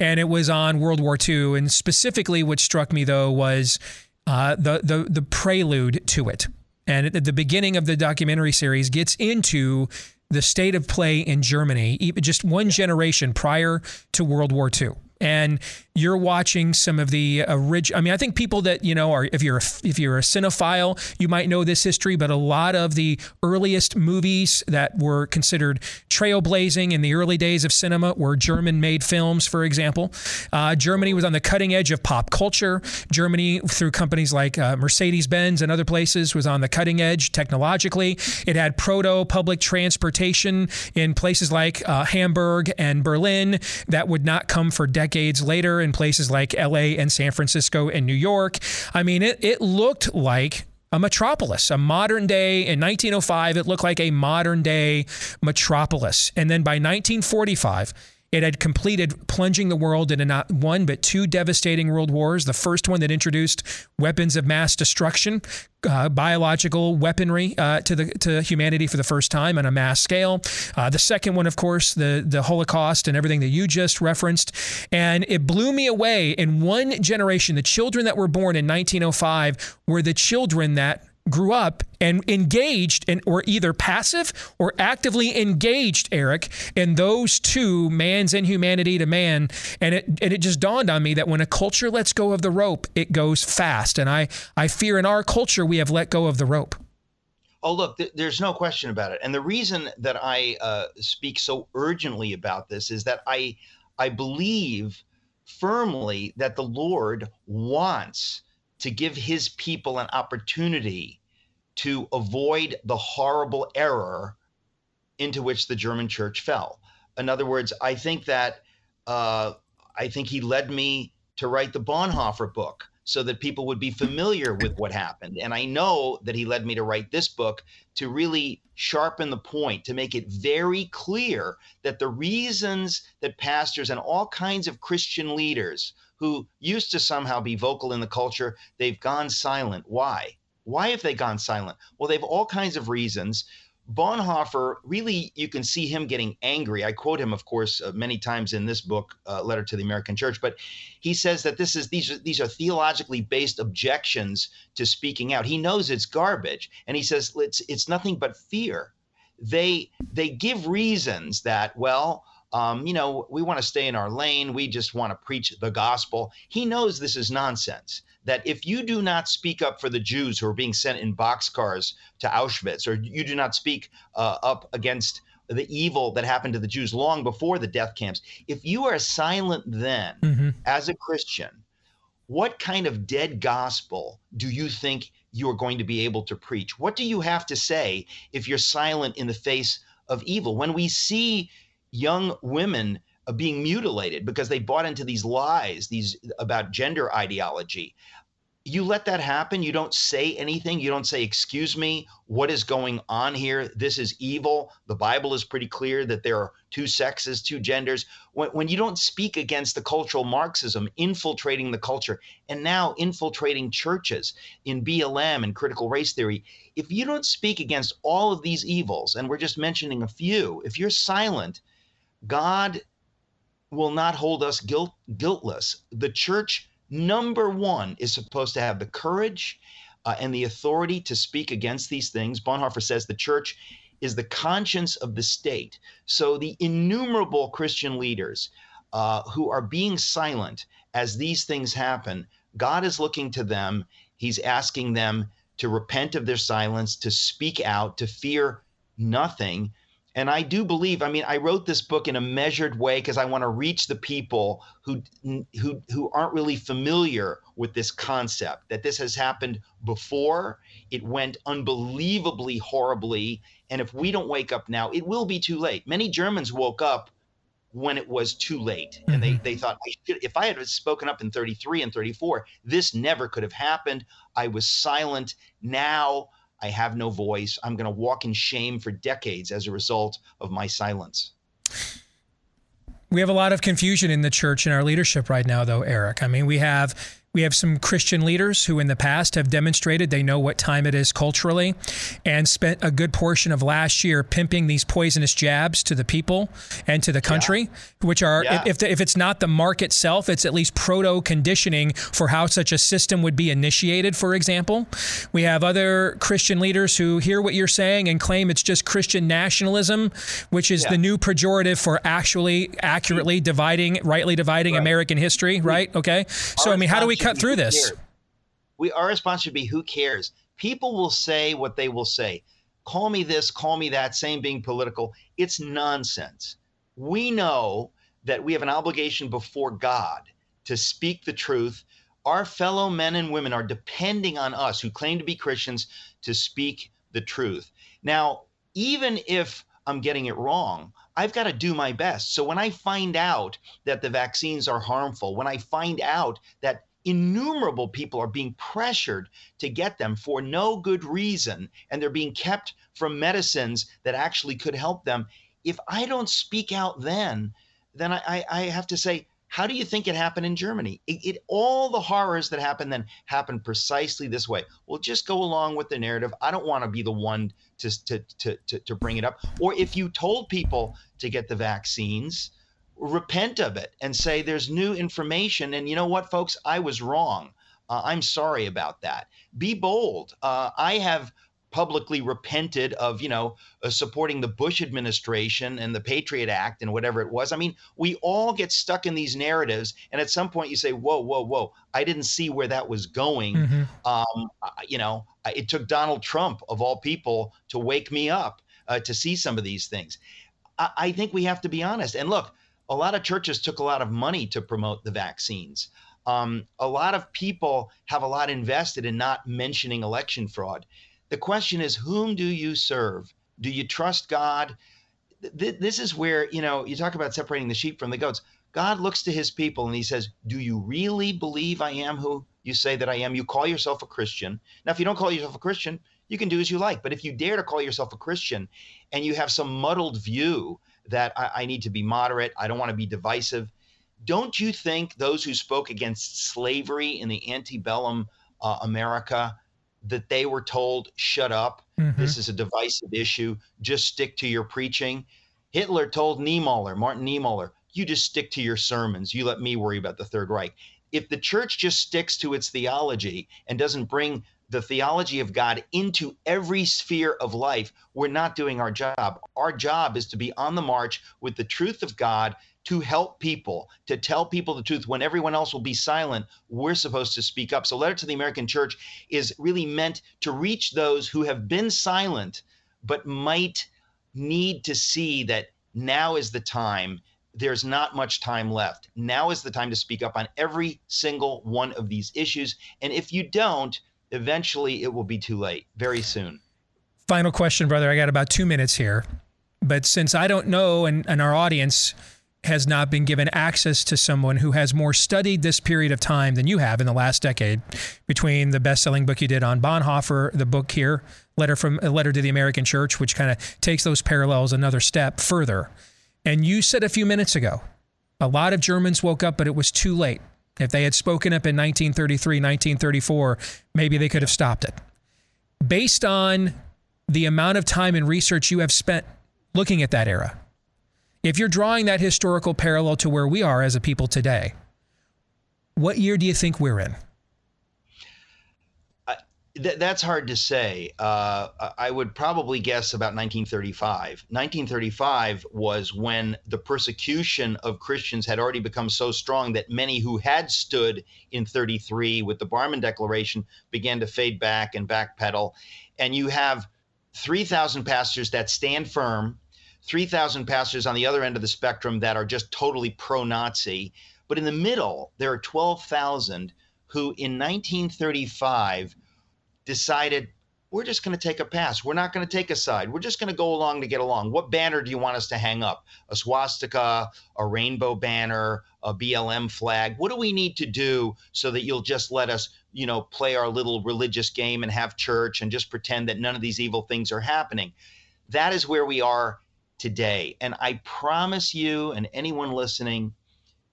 S2: And it was on World War II. And specifically, what struck me though was uh, the, the, the prelude to it. And at the beginning of the documentary series gets into the state of play in Germany, just one generation prior to World War II and you're watching some of the original. I mean, I think people that you know are if you're a, if you're a cinephile, you might know this history, but a lot of the earliest movies that were considered trailblazing in the early days of cinema were German-made films. For example, uh, Germany was on the cutting edge of pop culture. Germany, through companies like uh, Mercedes-Benz and other places, was on the cutting edge technologically. It had proto public transportation in places like uh, Hamburg and Berlin that would not come for decades decades later in places like LA and San Francisco and New York. I mean, it, it looked like a metropolis, a modern day. In 1905, it looked like a modern day metropolis. And then by 1945, it had completed plunging the world into not one but two devastating world wars. The first one that introduced weapons of mass destruction, uh, biological weaponry uh, to the to humanity for the first time on a mass scale. Uh, the second one, of course, the the Holocaust and everything that you just referenced, and it blew me away. In one generation, the children that were born in 1905 were the children that grew up and engaged and or either passive or actively engaged eric in those two man's inhumanity to man. And it and it just dawned on me that when a culture lets go of the rope it goes fast. And i i fear in our culture we have let go of the rope.
S21: Oh, look, th- there's no question about it. And the reason that I uh, speak so urgently about this is that I, I believe firmly that the Lord wants to give his people an opportunity to avoid the horrible error into which the German church fell. In other words, I think that uh, I think he led me to write the Bonhoeffer book so that people would be familiar with what happened. And I know that he led me to write this book to really sharpen the point, to make it very clear that the reasons that pastors and all kinds of Christian leaders who used to somehow be vocal in the culture, they've gone silent. Why? Why have they gone silent? Well, they have all kinds of reasons. Bonhoeffer, really, you can see him getting angry. I quote him, of course, uh, many times in this book, uh, "Letter to the American Church." But he says that this is these are these are theologically based objections to speaking out. He knows it's garbage, and he says it's it's nothing but fear. They they give reasons that well, um, you know, we want to stay in our lane. We just want to preach the gospel. He knows this is nonsense that if you do not speak up for the Jews who are being sent in boxcars to Auschwitz, or you do not speak uh, up against the evil that happened to the Jews long before the death camps, if you are silent then mm-hmm. as a Christian, what kind of dead gospel do you think you are going to be able to preach? What do you have to say if you're silent in the face of evil? When we see young women of being mutilated because they bought into these lies these about gender ideology. You let that happen you don't say anything you don't say excuse me what is going on here? This is evil. The bible is pretty clear that there are two sexes two genders. When, when you don't speak against the cultural marxism infiltrating the culture and now infiltrating churches in blm and critical race theory if you don't speak against all of these evils and we're just mentioning a few if you're silent god will not hold us guilt, guiltless. The church, number one, is supposed to have the courage uh, and the authority to speak against these things. Bonhoeffer says the church is the conscience of the state. So the innumerable Christian leaders uh, who are being silent as these things happen, God is looking to them. He's asking them to repent of their silence, to speak out, to fear nothing. And I do believe, I mean, I wrote this book in a measured way because I want to reach the people who who who aren't really familiar with this concept that this has happened before. It went unbelievably horribly, and if we don't wake up now, it will be too late. Many Germans woke up when it was too late, and mm-hmm. they they thought if I had spoken up in 33 and 34, this never could have happened. I was silent. Now I have no voice. I'm going to walk in shame for decades as a result of my silence.
S2: We have a lot of confusion in the church and our leadership right now, though, Eric. I mean, we have we have some Christian leaders who, in the past, have demonstrated they know what time it is culturally and spent a good portion of last year pimping these poisonous jabs to the people and to the country, yeah. which are, yeah. if, if it's not the mark itself, it's at least proto conditioning for how such a system would be initiated, for example. We have other Christian leaders who hear what you're saying and claim it's just Christian nationalism, which is yeah. the new pejorative for actually accurately dividing, rightly dividing right. American history, hmm. right? Okay. So, I mean, how do we cut through this.
S21: We our response should be who cares? People will say what they will say. Call me this, call me that, same being political. It's nonsense. We know that we have an obligation before God to speak the truth. Our fellow men and women are depending on us who claim to be Christians to speak the truth. Now, even if I'm getting it wrong, I've got to do my best. So when I find out that the vaccines are harmful, when I find out that innumerable people are being pressured to get them for no good reason and they're being kept from medicines that actually could help them. If i don't speak out then then i, I have to say how do you think it happened in germany? It, it all the horrors that happened then happened precisely this way. Well just go along with the narrative. I don't want to be the one to, to, to, to, to bring it up. Or if you told people to get the vaccines repent of it and say there's new information. And you know what, folks? I was wrong. Uh, I'm sorry about that. Be bold. Uh, I have publicly repented of, you know, uh, supporting the Bush administration and the Patriot Act and whatever it was. I mean, we all get stuck in these narratives, and at some point you say, "Whoa, whoa, whoa! I didn't see where that was going." Mm-hmm. Um, you know, it took Donald Trump of all people to wake me up uh, to see some of these things. I, I think we have to be honest. And look, a lot of churches took a lot of money to promote the vaccines. Um, a lot of people have a lot invested in not mentioning election fraud. The question is, whom do you serve? Do you trust God? Th- this is where, you know, you talk about separating the sheep from the goats. God looks to his people and he says, Do you really believe I am who you say that I am? You call yourself a Christian. Now, if you don't call yourself a Christian, you can do as you like. But if you dare to call yourself a Christian and you have some muddled view that I, I need to be moderate. I don't want to be divisive. Don't you think those who spoke against slavery in the antebellum uh, America that they were told, shut up, mm-hmm. this is a divisive issue, just stick to your preaching? Hitler told Niemöller, Martin Niemöller, you just stick to your sermons. You let me worry about the Third Reich. If the church just sticks to its theology and doesn't bring the theology of God into every sphere of life, we're not doing our job. Our job is to be on the march with the truth of God to help people, to tell people the truth when everyone else will be silent. We're supposed to speak up. So, Letter to the American Church is really meant to reach those who have been silent but might need to see that now is the time. There's not much time left. Now is the time to speak up on every single one of these issues. And if you don't, eventually it will be too late very soon.
S2: Final question, brother. I got about two minutes here. But since I don't know, and, and our audience has not been given access to someone who has more studied this period of time than you have in the last decade, between the best-selling book you did on Bonhoeffer, the book here, letter from a letter to the American Church, which kind of takes those parallels another step further. And you said a few minutes ago, a lot of Germans woke up, but it was too late. If they had spoken up in 1933, 1934, maybe they could have stopped it. Based on the amount of time and research you have spent looking at that era, if you're drawing that historical parallel to where we are as a people today, what year do you think we're in?
S21: Th- that's hard to say. Uh, I would probably guess about 1935. 1935 was when the persecution of Christians had already become so strong that many who had stood in 33 with the Barmen Declaration began to fade back and backpedal. And you have 3,000 pastors that stand firm 3,000 pastors on the other end of the spectrum that are just totally pro Nazi. But in the middle, there are 12,000 who in 1935 decided we're just going to take a pass. We're not going to take a side. We're just going to go along to get along. What banner do you want us to hang up? A swastika, a rainbow banner, a BLM flag? What do we need to do so that you'll just let us, you know, play our little religious game and have church and just pretend that none of these evil things are happening? That is where we are today. And I promise you and anyone listening,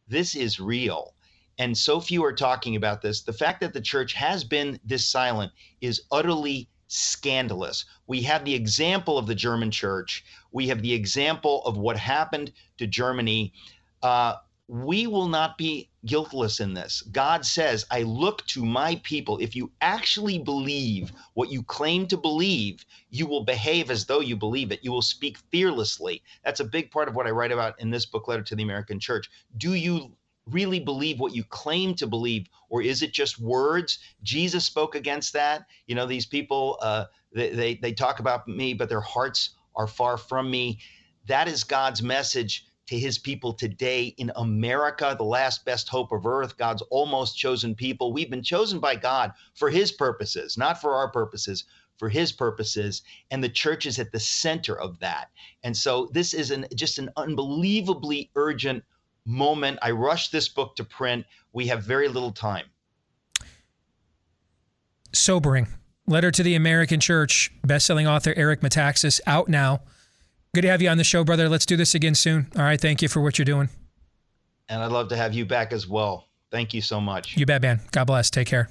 S21: this is real. And so few are talking about this. The fact that the church has been this silent is utterly scandalous. We have the example of the German church. We have the example of what happened to Germany. Uh, we will not be guiltless in this. God says, I look to my people. If you actually believe what you claim to believe, you will behave as though you believe it. You will speak fearlessly. That's a big part of what I write about in this book, Letter to the American Church. Do you really believe what you claim to believe, or is it just words? Jesus spoke against that. You know, these people, uh, they, they, they talk about me, but their hearts are far from me. That is God's message to his people today in America, the last best hope of earth, God's almost chosen people. We've been chosen by God for his purposes, not for our purposes, for his purposes. And the church is at the center of that. And so this is an, just an unbelievably urgent moment. I rushed this book to print. We have very little time.
S2: Sobering. Letter to the American Church, bestselling author Eric Metaxas, out now. Good to have you on the show, brother. Let's do this again soon. All right. Thank you for what you're doing.
S21: And I'd love to have you back as well. Thank you so much.
S2: You bet, man. God bless. Take care.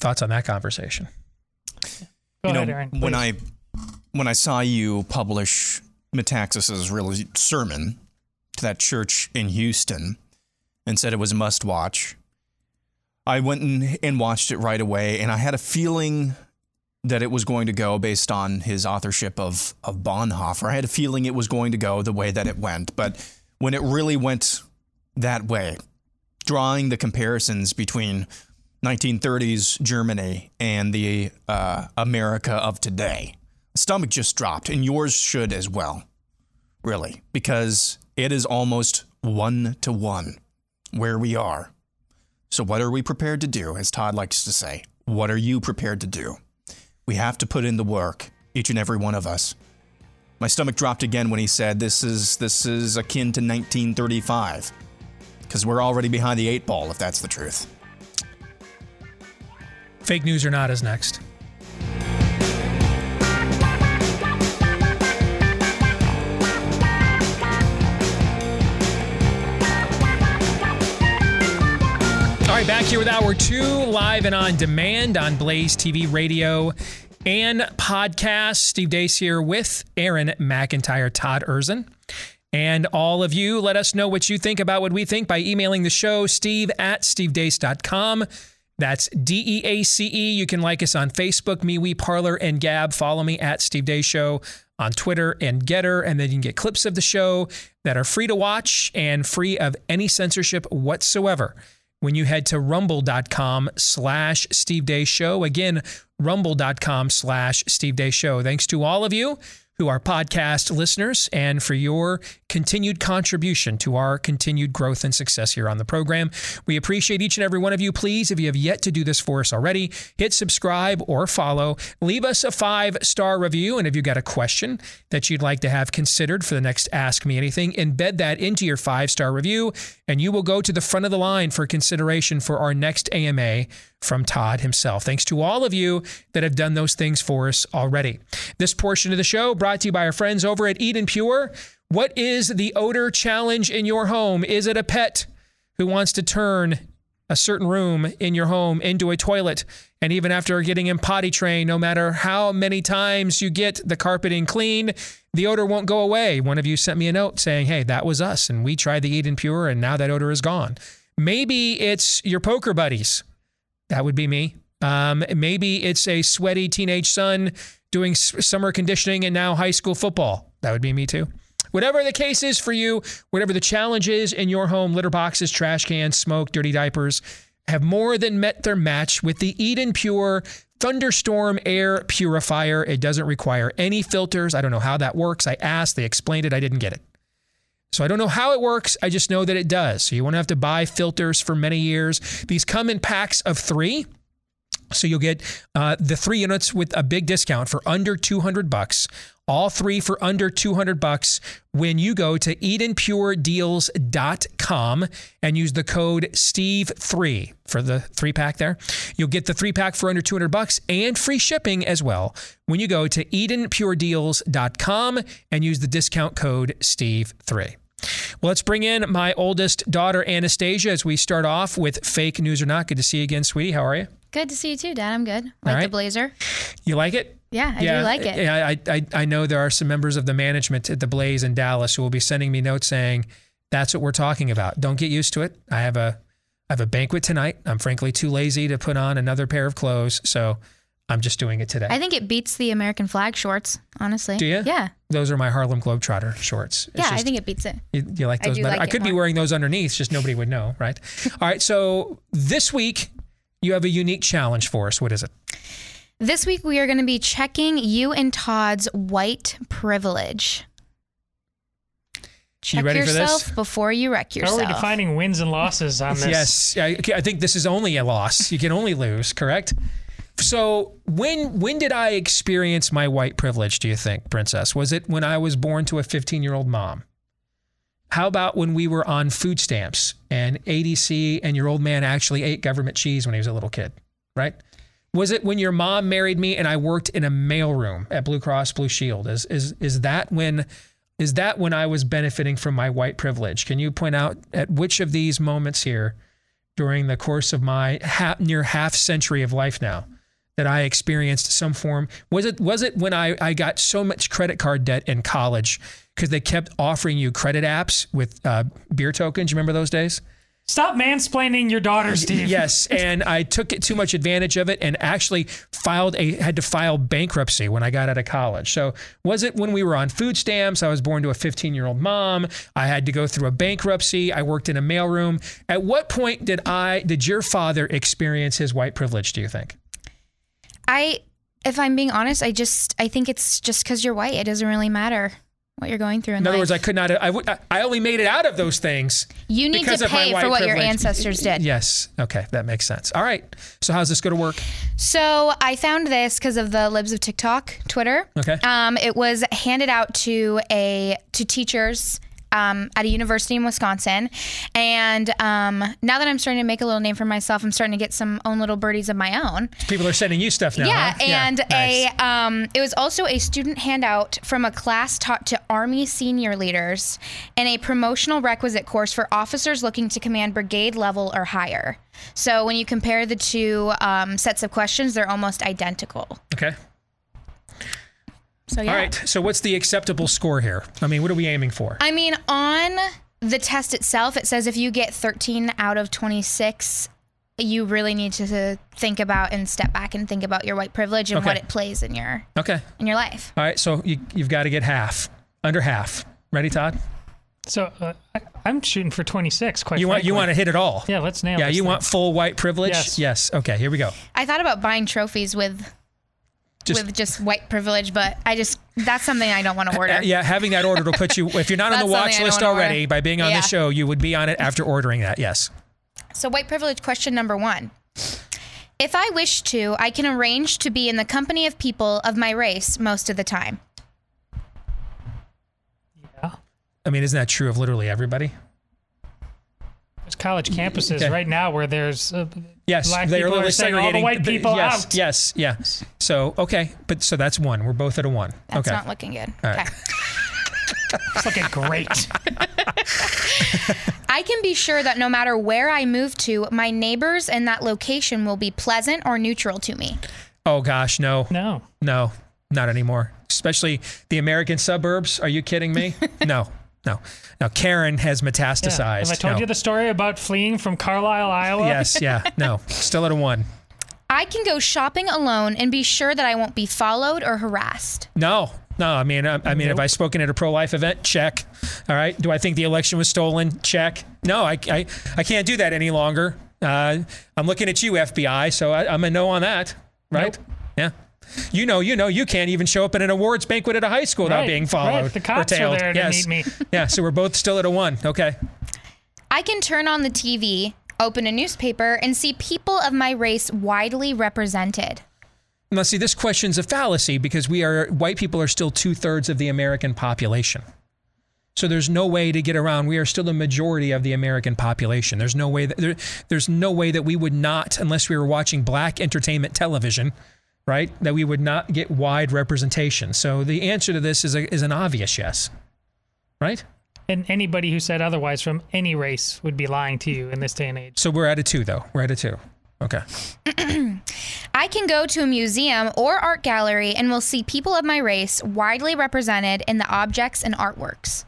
S2: Thoughts on that conversation?
S3: Go
S4: you know,
S3: ahead, Aaron.
S4: when. I when I saw you publish Metaxas's really sermon to that church in Houston and said it was a must watch, I went and, and watched it right away, and I had a feeling that it was going to go based on his authorship of of Bonhoeffer. I had a feeling it was going to go the way that it went, but when it really went that way, drawing the comparisons between 1930s Germany and the uh, America of today, stomach just dropped, and yours should as well, really, because it is almost one to one where we are. So, what are we prepared to do? As Todd likes to say, what are you prepared to do? We have to put in the work, each and every one of us. My stomach dropped again when he said this is this is akin to 1935, because we're already behind the eight ball, if that's the truth.
S2: Fake news or not is next. Right, back here with hour two, live and on demand on Blaze TV, radio, and podcast. Steve Deace here with Aaron McIntyre, Todd Erzen. And all of you, let us know what you think about what we think by emailing the show, steve at stevedeace.com. That's D E A C E. You can like us on Facebook, MeWe, Parler, and Gab. Follow me at Steve Deace Show on Twitter and GETTR. And then you can get clips of the show that are free to watch and free of any censorship whatsoever when you head to rumble.com slash Steve Deace Show. Again, rumble.com slash Steve Deace Show. Thanks to all of you who are podcast listeners and for your continued contribution to our continued growth and success here on the program. We appreciate each and every one of you. Please, if you have yet to do this for us already, hit subscribe or follow. Leave us a five star review. And if you've got a question that you'd like to have considered for the next Ask Me Anything, embed that into your five star review, and you will go to the front of the line for consideration for our next AMA from Todd himself. Thanks to all of you that have done those things for us already. This portion of the show brought to you by our friends over at Eden Pure. What is the odor challenge in your home? Is it a pet who wants to turn a certain room in your home into a toilet? And even after getting in potty trained, no matter how many times you get the carpeting clean, the odor won't go away. One of you sent me a note saying, hey, that was us. And we tried the Eden Pure, and now that odor is gone. Maybe it's your poker buddies. That would be me. Um, maybe it's a sweaty teenage son doing summer conditioning and now high school football. That would be me too. Whatever the case is for you, whatever the challenge is in your home, litter boxes, trash cans, smoke, dirty diapers have more than met their match with the Eden Pure thunderstorm air purifier. It doesn't require any filters. I don't know how that works. I asked, they explained it, I didn't get it. So I don't know how it works. I just know that it does. So you won't have to buy filters for many years. These come in packs of three. So you'll get uh, the three units with a big discount for under 200 bucks. All three for under 200 bucks when you go to EdenPureDeals.com and use the code Steve3 for the three pack there. You'll get the three pack for under 200 bucks and free shipping as well when you go to EdenPureDeals.com and use the discount code Steve3. Well, let's bring in my oldest daughter, Anastasia, as we start off with fake news or not. Good to see you again, sweetie. How are you?
S22: Good to see you too, Dad. I'm good. Like
S2: right.
S22: the blazer.
S2: You like it?
S22: Yeah, I do like it.
S2: Yeah, I, I, I know there are some members of the management at the Blaze in Dallas who will be sending me notes saying, that's what we're talking about. Don't get used to it. I have a I have a banquet tonight. I'm frankly too lazy to put on another pair of clothes, so I'm just doing it today.
S22: I think it beats the American flag shorts, honestly.
S2: Do you?
S22: Yeah.
S2: Those are my Harlem Globetrotter shorts. It's
S22: yeah, I think it beats it.
S2: You, you like
S22: I
S2: those
S22: do
S2: better?
S22: like
S2: I
S22: it
S2: could be
S22: more.
S2: wearing those underneath, just nobody would know, right? All right. So this week you have a unique challenge for us. What is it?
S22: This week we are going to be checking you and Todd's white privilege. Check
S2: ready for this?
S22: yourself before you wreck
S3: How
S22: yourself.
S3: are we defining wins and losses on this?
S2: Yes, I, I think this is only a loss. You can only lose, correct? So when when did I experience my white privilege? Do you think, Princess? Was it when I was born to a 15 year old mom? How about when we were on food stamps and ADC and your old man actually ate government cheese when he was a little kid, right? Was it when your mom married me and I worked in a mailroom at Blue Cross Blue Shield? Is is is that when is that when I was benefiting from my white privilege? Can you point out at which of these moments here during the course of my half, near half century of life now that I experienced some form? Was it was it when I, I got so much credit card debt in college because they kept offering you credit apps with uh, beer tokens? You remember those days?
S3: Stop mansplaining your daughter, Steve.
S2: Yes, and I took it too much advantage of it and actually filed a had to file bankruptcy when I got out of college. So was it when we were on food stamps? I was born to a 15 year old mom. I had to go through a bankruptcy. I worked in a mailroom. At what point did I did your father experience his white privilege? Do you think?
S22: I, if I'm being honest, I just I think it's just because you're white. It doesn't really matter what you're going through in,
S2: In other
S22: life.
S2: words, I could not. I, would- I only made it out of those things.
S22: You need to pay for what your ancestors did.
S2: Yes. Okay, that makes sense. All right. So how's this going to work?
S22: So I found this because of the libs of TikTok, Twitter.
S2: Okay.
S22: Um, it was handed out to a to teachers um, at a university in Wisconsin, and um, now that I'm starting to make a little name for myself, I'm starting to get some own little birdies of my own.
S2: People are sending you stuff now.
S22: yeah,
S2: huh?
S22: and
S2: nice.
S22: a um, it was also a student handout from a class taught to Army senior leaders and a promotional requisite course for officers looking to command brigade level or higher. So when you compare the two um, sets of questions, they're almost identical.
S2: Okay.
S22: So yeah.
S2: All right. So what's the acceptable score here? I mean, what are we aiming for?
S22: I mean, on the test itself, it says if you get 13 out of 26, you really need to think about and step back and think about your white privilege and
S2: Okay.
S22: what it plays in your
S2: Okay.
S22: in your life.
S2: All right. So you, you've got to get half, under half. Ready, Todd?
S3: So uh, I, I'm shooting for 26. Quite
S2: You want you want to hit it all.
S3: Yeah, let's nail.
S2: Yeah.
S3: this
S2: You
S3: thing.
S2: want full white privilege?
S3: Yes.
S2: Yes. Okay. Here we go.
S22: I thought about buying trophies with
S2: Just-
S22: with just white privilege, but I just that's something I don't want to order.
S2: Uh, yeah, having that ordered will put you. If you're not on the watch list already,
S22: order.
S2: by being on
S22: Yeah.
S2: the show, you would be on it after ordering that. Yes.
S22: So, white privilege question number one. If I wish to, I can arrange to be in the company of people of my race most of the time. Yeah.
S2: I mean, isn't that true of literally everybody?
S3: There's college campuses
S2: Okay.
S3: right now where there's uh,
S2: Yes,
S3: black
S2: they are
S3: people
S2: literally
S3: are saying all the
S2: segregating
S3: white
S2: the-
S3: people
S2: yes,
S3: out.
S2: Yes, yeah. So okay, but so that's one. We're both at a one.
S22: That's
S2: okay.
S22: not looking good.
S2: All right.
S22: Okay.
S3: It's looking great.
S22: I can be sure that no matter where I move to, my neighbors in that location will be pleasant or neutral to me.
S2: Oh gosh, no.
S3: No.
S2: No, not anymore. Especially the American suburbs. Are you kidding me? no, no. Now Karen has
S3: Yeah.
S2: metastasized.
S3: Have I told
S2: No.
S3: you the story about fleeing from Carlisle, Iowa?
S2: Yes, yeah. No, still at a one.
S22: I can go shopping alone and be sure that I won't be followed or harassed.
S2: No, no. I mean, I, I mean, have I spoken at a pro-life event? Check. All right. Do I think the election was stolen? Check. No, I, I, I can't do that any longer. Uh, I'm looking at you, FBI. So I, I'm a no on that. right? Yeah. You know, you know, you can't even show up at an awards banquet at a high school without
S3: Right,
S2: being followed.
S3: right. The cops
S2: or
S3: are
S2: tailed.
S3: there to
S2: yes.
S3: meet me.
S2: yeah, so we're both still at a one. Okay.
S22: I can turn on the TV, open a newspaper, and see people of my race widely represented.
S2: Now, see, this question's a fallacy because we are white people are still two thirds of the American population. So there's no way to get around. We are still the majority of the American population. There's no way that there, there's no way that we would not, unless we were watching black entertainment television, right? That we would not get wide representation. So the answer to this is a, is an obvious yes, right?
S3: And anybody who said otherwise from any race would be lying to you in this day and age.
S2: So we're at a two, though. We're at a two. Okay.
S22: I can go to a museum or art gallery and will see people of my race widely represented in the objects and artworks.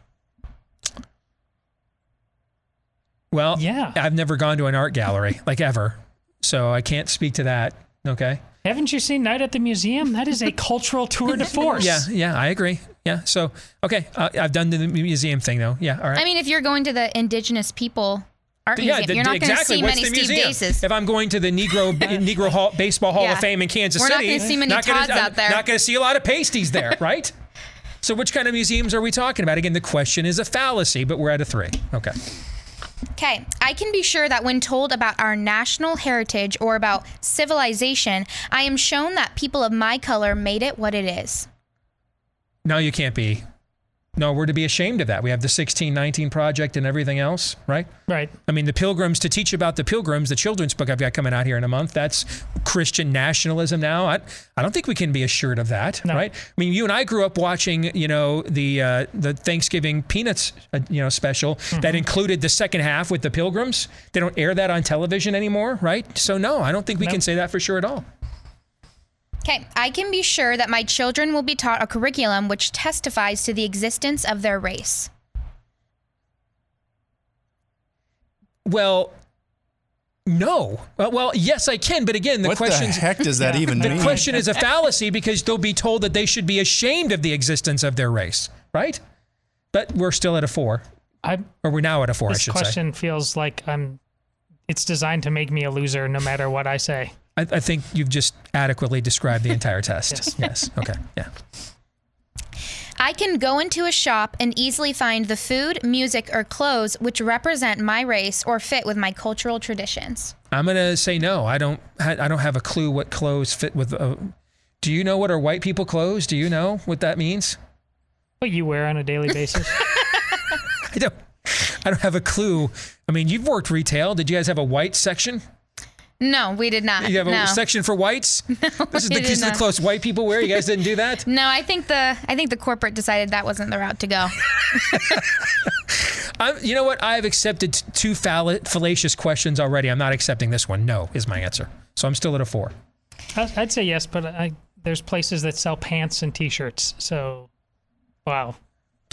S2: Well, yeah. I've never gone to an art gallery, like ever. So I can't speak to that. Okay.
S3: Haven't you seen Night at the Museum? That is a cultural tour de force.
S2: Yeah, yeah, I agree. Yeah. So, okay. Uh, I've done the museum thing, though. Yeah. All right.
S22: I mean, if you're going to the indigenous people art
S2: yeah,
S22: museum,
S2: the-
S22: you're not going to see
S2: What's
S22: many Steve
S2: museum?
S22: Daces.
S2: If I'm going to the Negro Negro Hall, Baseball Hall
S22: Yeah.
S2: of Fame in Kansas
S22: We're not
S2: City,
S22: gonna see many
S2: not gonna-
S22: Todds
S2: I'm
S22: out there.
S2: Not going to see a lot of pasties there, right? So, which kind of museums are we talking about? Again, the question is a fallacy, but we're at a three. Okay.
S22: Okay, I can be sure that when told about our national heritage or about civilization, I am shown that people of my color made it what it is.
S2: No, you can't be. No, we're to be ashamed of that. We have the 1619 Project and everything else, right?
S3: Right.
S2: I mean, the Pilgrims, to teach about the Pilgrims, the children's book I've got coming out here in a month, that's Christian nationalism now. I, I don't think we can be assured of that, right? I mean, you and I grew up watching, you know, the uh, the Thanksgiving Peanuts, uh, you know, special that included the second half with the Pilgrims. They don't air that on television anymore, right? So, no, I don't think we can say that for sure at all.
S22: Okay, I can be sure that my children will be taught a curriculum which testifies to the existence of their race.
S2: Well, no. Well, well, yes, I can. But again, the
S4: What the
S2: question
S4: heck does that even
S2: the
S4: mean?
S2: question is a fallacy because they'll be told that they should be ashamed of the existence of their race, right? But we're still at a four.
S3: I'm,
S2: or we're now at a four, I
S3: This
S2: should
S3: question feels like I'm. It's designed to make me a loser, no matter what I say.
S2: Say. I, I think you've just adequately described the entire test. yes. Okay. Yeah.
S22: I can go into a shop and easily find the food, music, or clothes which represent my race or fit with my cultural traditions.
S2: I'm gonna say no. I don't. I don't have a clue what clothes fit with. Uh, do you know what are white people clothes? Do you know what that means?
S3: What you wear on a daily basis?
S2: I don't. I don't have a clue. I mean, you've worked retail. Did you guys have a white section?
S22: No, we did not.
S2: You have a
S22: no.
S2: section for whites. No, this is
S22: we
S2: the,
S22: did
S2: this the clothes white people wear. You guys didn't do that.
S22: No, I think the I think the corporate decided that wasn't the route to go.
S2: I'm, you know what? I've accepted two fall- fallacious questions already. I'm not accepting this one. No is my answer. So I'm still at a four.
S3: I- I'd say yes, but I, there's places that sell pants and T-shirts. So, wow.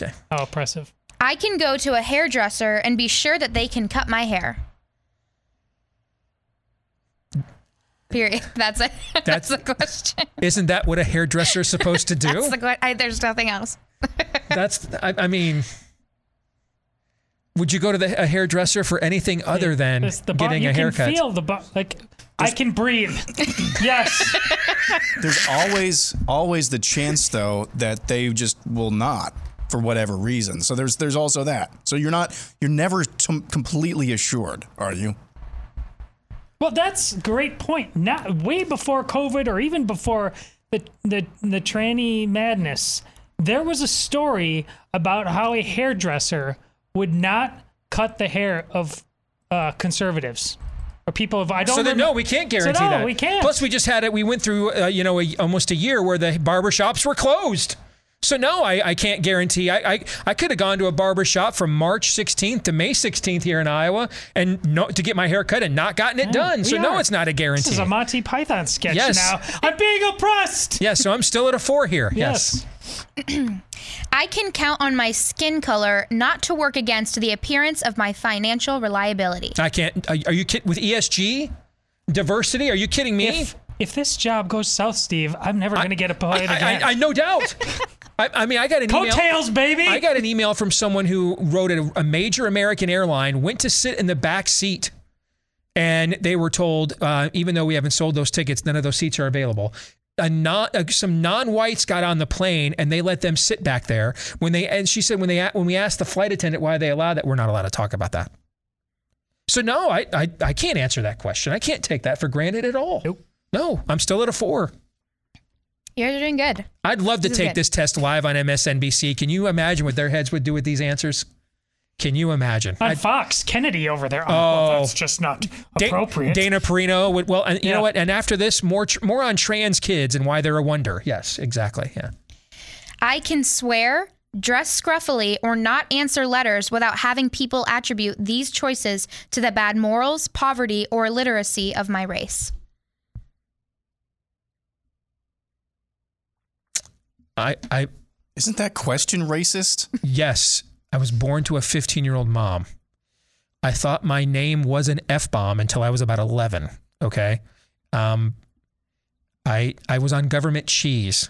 S2: Okay.
S3: How oppressive.
S22: I can go to a hairdresser and be sure that they can cut my hair. Period. That's it. That's,
S2: That's-
S22: the question.
S2: Isn't that what a hairdresser is supposed to do?
S22: That's the I, there's nothing else.
S2: That's. I, I mean. Would you go to the, a hairdresser for anything other than
S3: the bo-
S2: getting
S3: you
S2: a haircut?
S3: can feel the bo- like. I can breathe. yes.
S4: There's always always the chance though that they just will not for whatever reason. So there's there's also that. So you're not you're never t- completely assured, are you?
S3: Well, that's a great point. Not way before COVID or even before the the the tranny madness, there was a story about how a hairdresser would not cut the hair of uh, conservatives or people of I don't. Know.
S2: So then, no, we can't
S3: So
S2: guarantee
S3: no,
S2: that.
S3: we can't.
S2: Plus, we just had it. We went through, uh, you know, a, almost a year where the barber shops were closed. So no, I, I can't guarantee. I I, I could have gone to a barber shop from March 16th to May 16th here in Iowa and no, to get my hair cut and not gotten it mm, done.
S3: we
S2: So no,
S3: are.
S2: it's not a guarantee.
S3: This is a Monty Python sketch
S2: Yes.
S3: now. I'm being oppressed.
S2: yeah, so I'm still at a four here. Yes.
S22: I can count on my skin color not to work against the appearance of my financial reliability.
S2: I can't. Are, are you kidding with ESG diversity? Are you kidding me?
S3: If, if this job goes south, Steve, I'm never going to get a
S2: I,
S3: again.
S2: I, I no doubt. I, I mean, I got an email.
S3: Coattails, baby.
S2: I got an email from someone who wrote a, a major American airline, went to sit in the back seat, and they were told, uh, even though we haven't sold those tickets, none of those seats are available. A non, uh, some non-whites got on the plane and they let them sit back there when they and she said when they when we asked the flight attendant why they allowed that we're not allowed to talk about that. So no, I I, I can't answer that question. I can't take that for granted at all.
S3: Nope.
S2: No, I'm still at a four.
S22: You're doing good.
S2: I'd love to
S22: This is
S2: take
S22: good.
S2: this test live on MSNBC. Can you imagine what their heads would do with these answers? Can you imagine?
S3: On
S2: I'd-
S3: Fox, Kennedy over there. Oh,
S2: Oh.
S3: well, that's just not
S2: Da-
S3: appropriate.
S2: Dana Perino would well, and you
S3: Yeah.
S2: know what? And after this, more tr- more on trans kids and why they're a wonder. Yes, exactly. Yeah.
S22: I can swear, dress scruffily, or not answer letters without having people attribute these choices to the bad morals, poverty, or illiteracy of my race.
S2: I I
S4: Isn't that question racist?
S2: yes, I was born to a 15 year old mom. I thought my name was an f bomb until I was about 11. Okay, um, I I was on government cheese.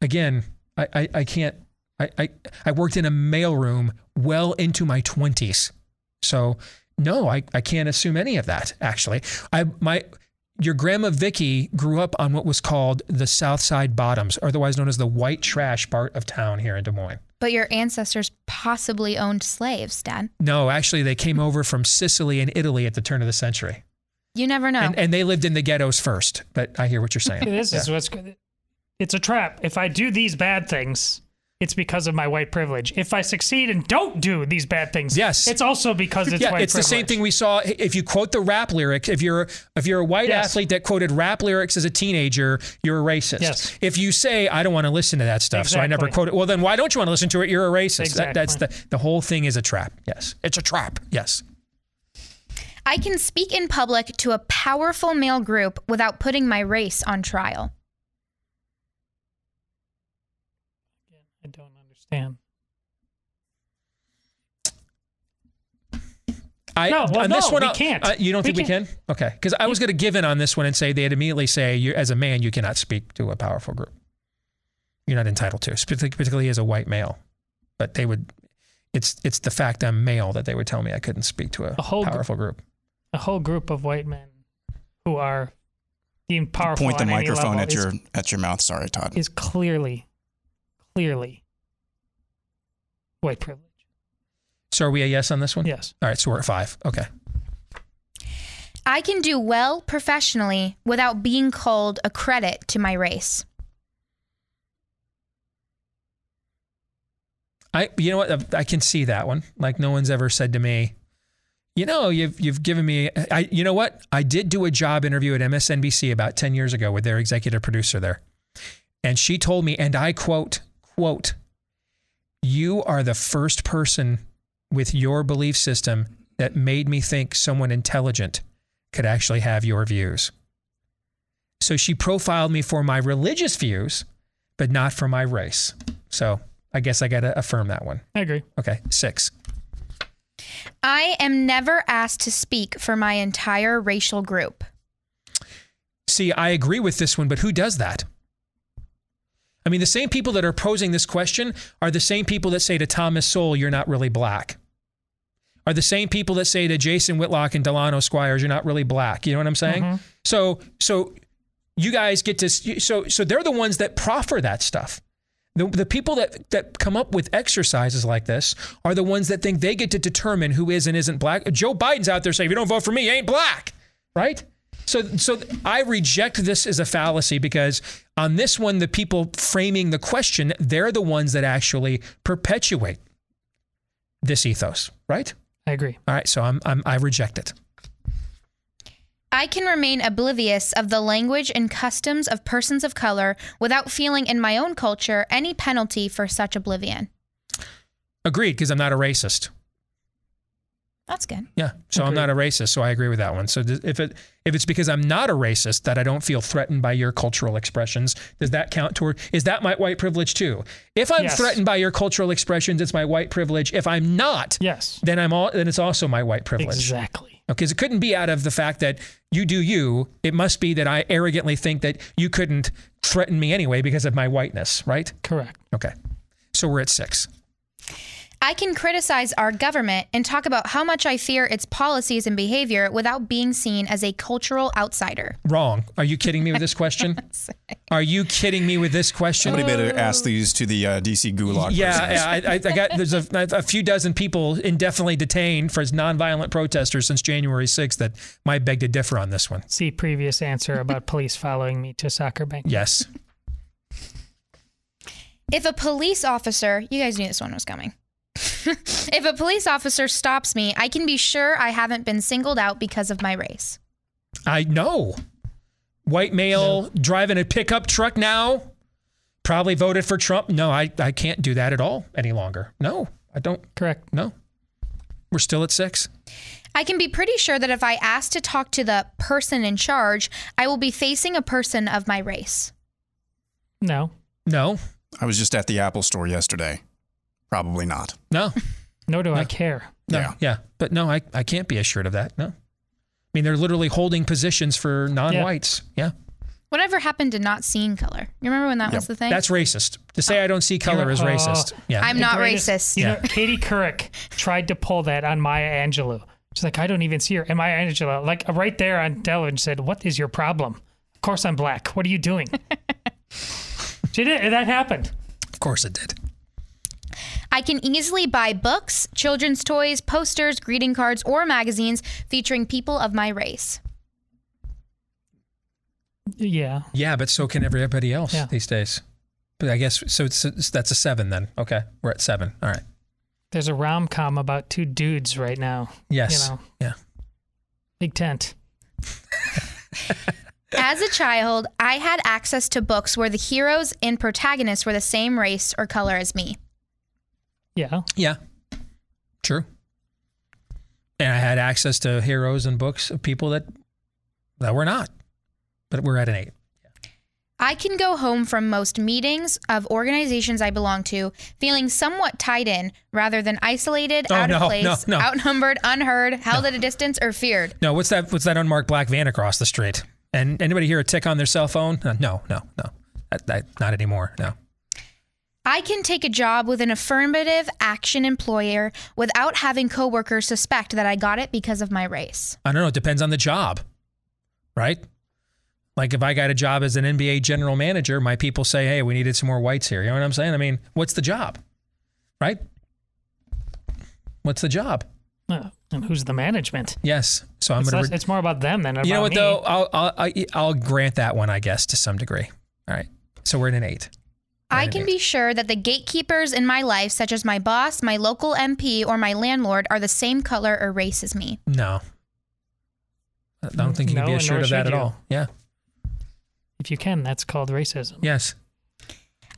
S2: Again, I I, I can't. I, I I worked in a mailroom well into my 20s, so no, I I can't assume any of that. Actually, I my. Your grandma Vicky grew up on what was called the South Side Bottoms, otherwise known as the white trash part of town here in Des Moines.
S22: But your ancestors possibly owned slaves, Dad.
S2: No, actually, they came over from Sicily and Italy at the turn of the century.
S22: You never know.
S2: And, and they lived in the ghettos first. But I hear what you're saying.
S3: This is what's good. It's a trap. If I do these bad things, it's because of my white privilege. If I succeed and don't do these bad things,
S2: Yes.
S3: it's also because it's
S2: yeah,
S3: white
S2: it's the same thing we saw. If you quote the rap lyrics, if you're if you're a white
S3: Yes.
S2: athlete that quoted rap lyrics as a teenager, you're a racist.
S3: Yes.
S2: If you say I don't want to listen to that stuff, so I never quote it, well then why don't you want to listen to it? You're a racist. That, that's the the whole thing is a trap. Yes, it's a trap. Yes.
S22: I can speak in public to a powerful male group without putting my race on trial.
S3: I don't understand.
S2: I,
S3: No, well,
S2: on this
S3: no,
S2: one,
S3: we
S2: I'll-
S3: can't.
S2: Uh, you don't
S3: We
S2: think we can? Okay, because I was going to give in on this one and say they'd immediately say, you, as a man, you cannot speak to a powerful group. You're not entitled to, partic- particularly as a white male. But they would. It's it's the fact I'm male that they would tell me I couldn't speak to a,
S3: A whole gr-
S2: powerful group.
S3: A whole group of white men who are deemed powerful
S4: Point the
S3: on any
S4: microphone
S3: level
S4: at
S3: is-
S4: your at your mouth. Sorry, Todd.
S3: is clearly, clearly white privilege.
S2: So are we a yes on this one?
S3: Yes.
S2: All right, so we're at five. Okay.
S22: I can do well professionally without being called a credit to my race.
S2: I you know what I can see that one. Like no one's ever said to me, you know, you've you've given me I you know what? I did do a job interview at MSNBC about 10 years ago with their executive producer there. And she told me and I quote quote you are the first person with your belief system that made me think someone intelligent could actually have your views. So she profiled me for my religious views, but not for my race. So I guess I got to affirm that one.
S3: I agree.
S2: Okay, six.
S22: I am never asked to speak for my entire racial group.
S2: See, I agree with this one, but who does that? I mean, the same people that are posing this question are the same people that say to Thomas Sowell, you're not really black. Are the same people that say to Jason Whitlock and Delano Squires, you're not really black. You know what I'm saying?
S3: Mhm.
S2: So, so you guys get to, so, so they're the ones that proffer that stuff. The, the people that, that come up with exercises like this are the ones that think they get to determine who is and isn't black. Joe Biden's out there saying, if you don't vote for me, you ain't black, right? So, so I reject this as a fallacy because on this one, the people framing the question, they're the ones that actually perpetuate this ethos, right?
S3: I agree.
S2: All right, so I'm, I'm I reject it.
S22: I can remain oblivious of the language and customs of persons of color without feeling in my own culture any penalty for such oblivion.
S2: Agreed, because I'm not a racist.
S22: That's good.
S2: Yeah, so I'm not a racist, so I agree with that one. So if it if it's because I'm not a racist that I don't feel threatened by your cultural expressions, does that count toward? Is that my white privilege too? If I'm
S3: Yes.
S2: threatened by your cultural expressions, it's my white privilege. If I'm not,
S3: yes,
S2: then I'm all then it's also my white privilege.
S3: Exactly.
S2: Because it couldn't be out of the fact that you do you. It must be that I arrogantly think that you couldn't threaten me anyway because of my whiteness, right?
S3: Correct.
S2: Okay. So we're at six.
S22: I can criticize our government and talk about how much I fear its policies and behavior without being seen as a cultural outsider.
S2: Wrong. Are you kidding me with this question? Are you kidding me with this question?
S4: Somebody better ask these to the uh, DC gulag.
S2: Yeah, yeah, I, I, I got there's a, a few dozen people indefinitely detained for nonviolent protesters since January 6th that might beg to differ on this one.
S3: See previous answer about police following me to soccer bank.
S2: Yes.
S22: If a police officer, you guys knew this one was coming. if a police officer stops me, I can be sure I haven't been singled out because of my race.
S2: I know. White male driving a pickup truck now, probably voted for Trump. No, I, I can't do that at all any longer. No, I don't.
S3: Correct.
S2: No. We're still at six.
S22: I can be pretty sure that if I ask to talk to the person in charge, I will be facing a person of my race.
S3: No.
S2: No.
S4: I was just at the Apple store yesterday. Probably not.
S2: No.
S3: Nor do I care.
S2: No,
S4: Yeah.
S2: yeah. But no, I, I can't be assured of that. No. I mean, they're literally holding positions for non whites. Yeah.
S22: Whatever happened to not seeing color? You remember when that was the thing?
S2: That's racist. To say oh. I don't see color is
S3: Oh.
S2: racist. Yeah.
S22: I'm
S3: The
S22: not
S3: greatest-
S22: racist.
S3: You know,
S2: Yeah.
S3: Katie Couric tried to pull that on Maya Angelou. She's like, I don't even see her. And Maya Angelou, like uh, right there on television, said, What is your problem? Of course I'm black. What are you doing? she did. That happened.
S2: Of course it did.
S22: I can easily buy books, children's toys, posters, greeting cards, or magazines featuring people of my race.
S3: Yeah.
S2: Yeah, but so can everybody else
S3: Yeah.
S2: these days. But I guess so. It's, it's, that's a seven then. Okay, we're at seven. All right.
S3: There's a rom com about two dudes right now.
S2: Yes.
S3: You know,
S2: Yeah.
S3: big tent.
S22: As a child, I had access to books where the heroes and protagonists were the same race or color as me.
S3: Yeah.
S2: Yeah. True. And I had access to heroes and books of people that that were not. But we're at an eight.
S22: I can go home from most meetings of organizations I belong to feeling somewhat tied in rather than isolated,
S2: Oh,
S22: out of place,
S2: no, no.
S22: outnumbered, unheard, held at a distance, or feared.
S2: No, what's that? What's that unmarked black van across the street? And anybody hear a tick on their cell phone? Uh, no, no, no. That, that, not anymore. No.
S22: I can take a job with an affirmative action employer without having coworkers suspect that I got it because of my race.
S2: I don't know. It depends on the job, right? Like if I got a job as an NBA general manager, my people say, "Hey, we needed some more whites here." You know what I'm saying? I mean, what's the job, right? What's the job?
S3: Uh, and who's the management?
S2: Yes. So I'm going
S3: less-
S2: to.
S3: it's more about them than about
S2: You know what
S3: me.
S2: though? I'll, I'll I- I'll grant that one, I guess, to some degree. All right. So we're at an eight.
S22: I can be sure that the gatekeepers in my life, such as my boss, my local MP, or my landlord, are the same color or race as me.
S2: No. I don't think you can
S3: No,
S2: be
S3: and
S2: assured
S3: nor
S2: of that
S3: should
S2: at
S3: you.
S2: all. Yeah.
S3: If you can, that's called racism.
S2: Yes.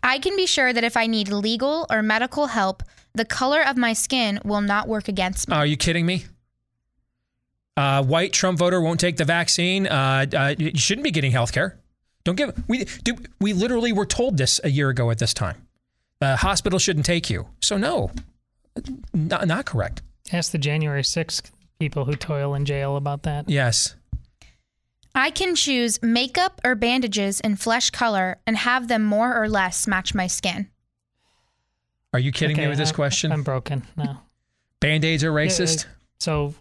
S22: I can be sure that if I need legal or medical help, the color of my skin will not work against me.
S2: Are you kidding me? Uh, white Trump voter won't take the vaccine. Uh, uh, you shouldn't be getting health care. Don't give. We do. We literally were told this a year ago at this time. The hospital shouldn't take you. So no, not, not correct.
S3: Ask the January 6th people who toil in jail about that.
S2: Yes.
S22: I can choose makeup or bandages in flesh color and have them more or less match my skin.
S2: Are you kidding me with this
S3: I'm-
S2: question?
S3: I'm broken. No.
S2: Band aids are racist.
S3: uh, so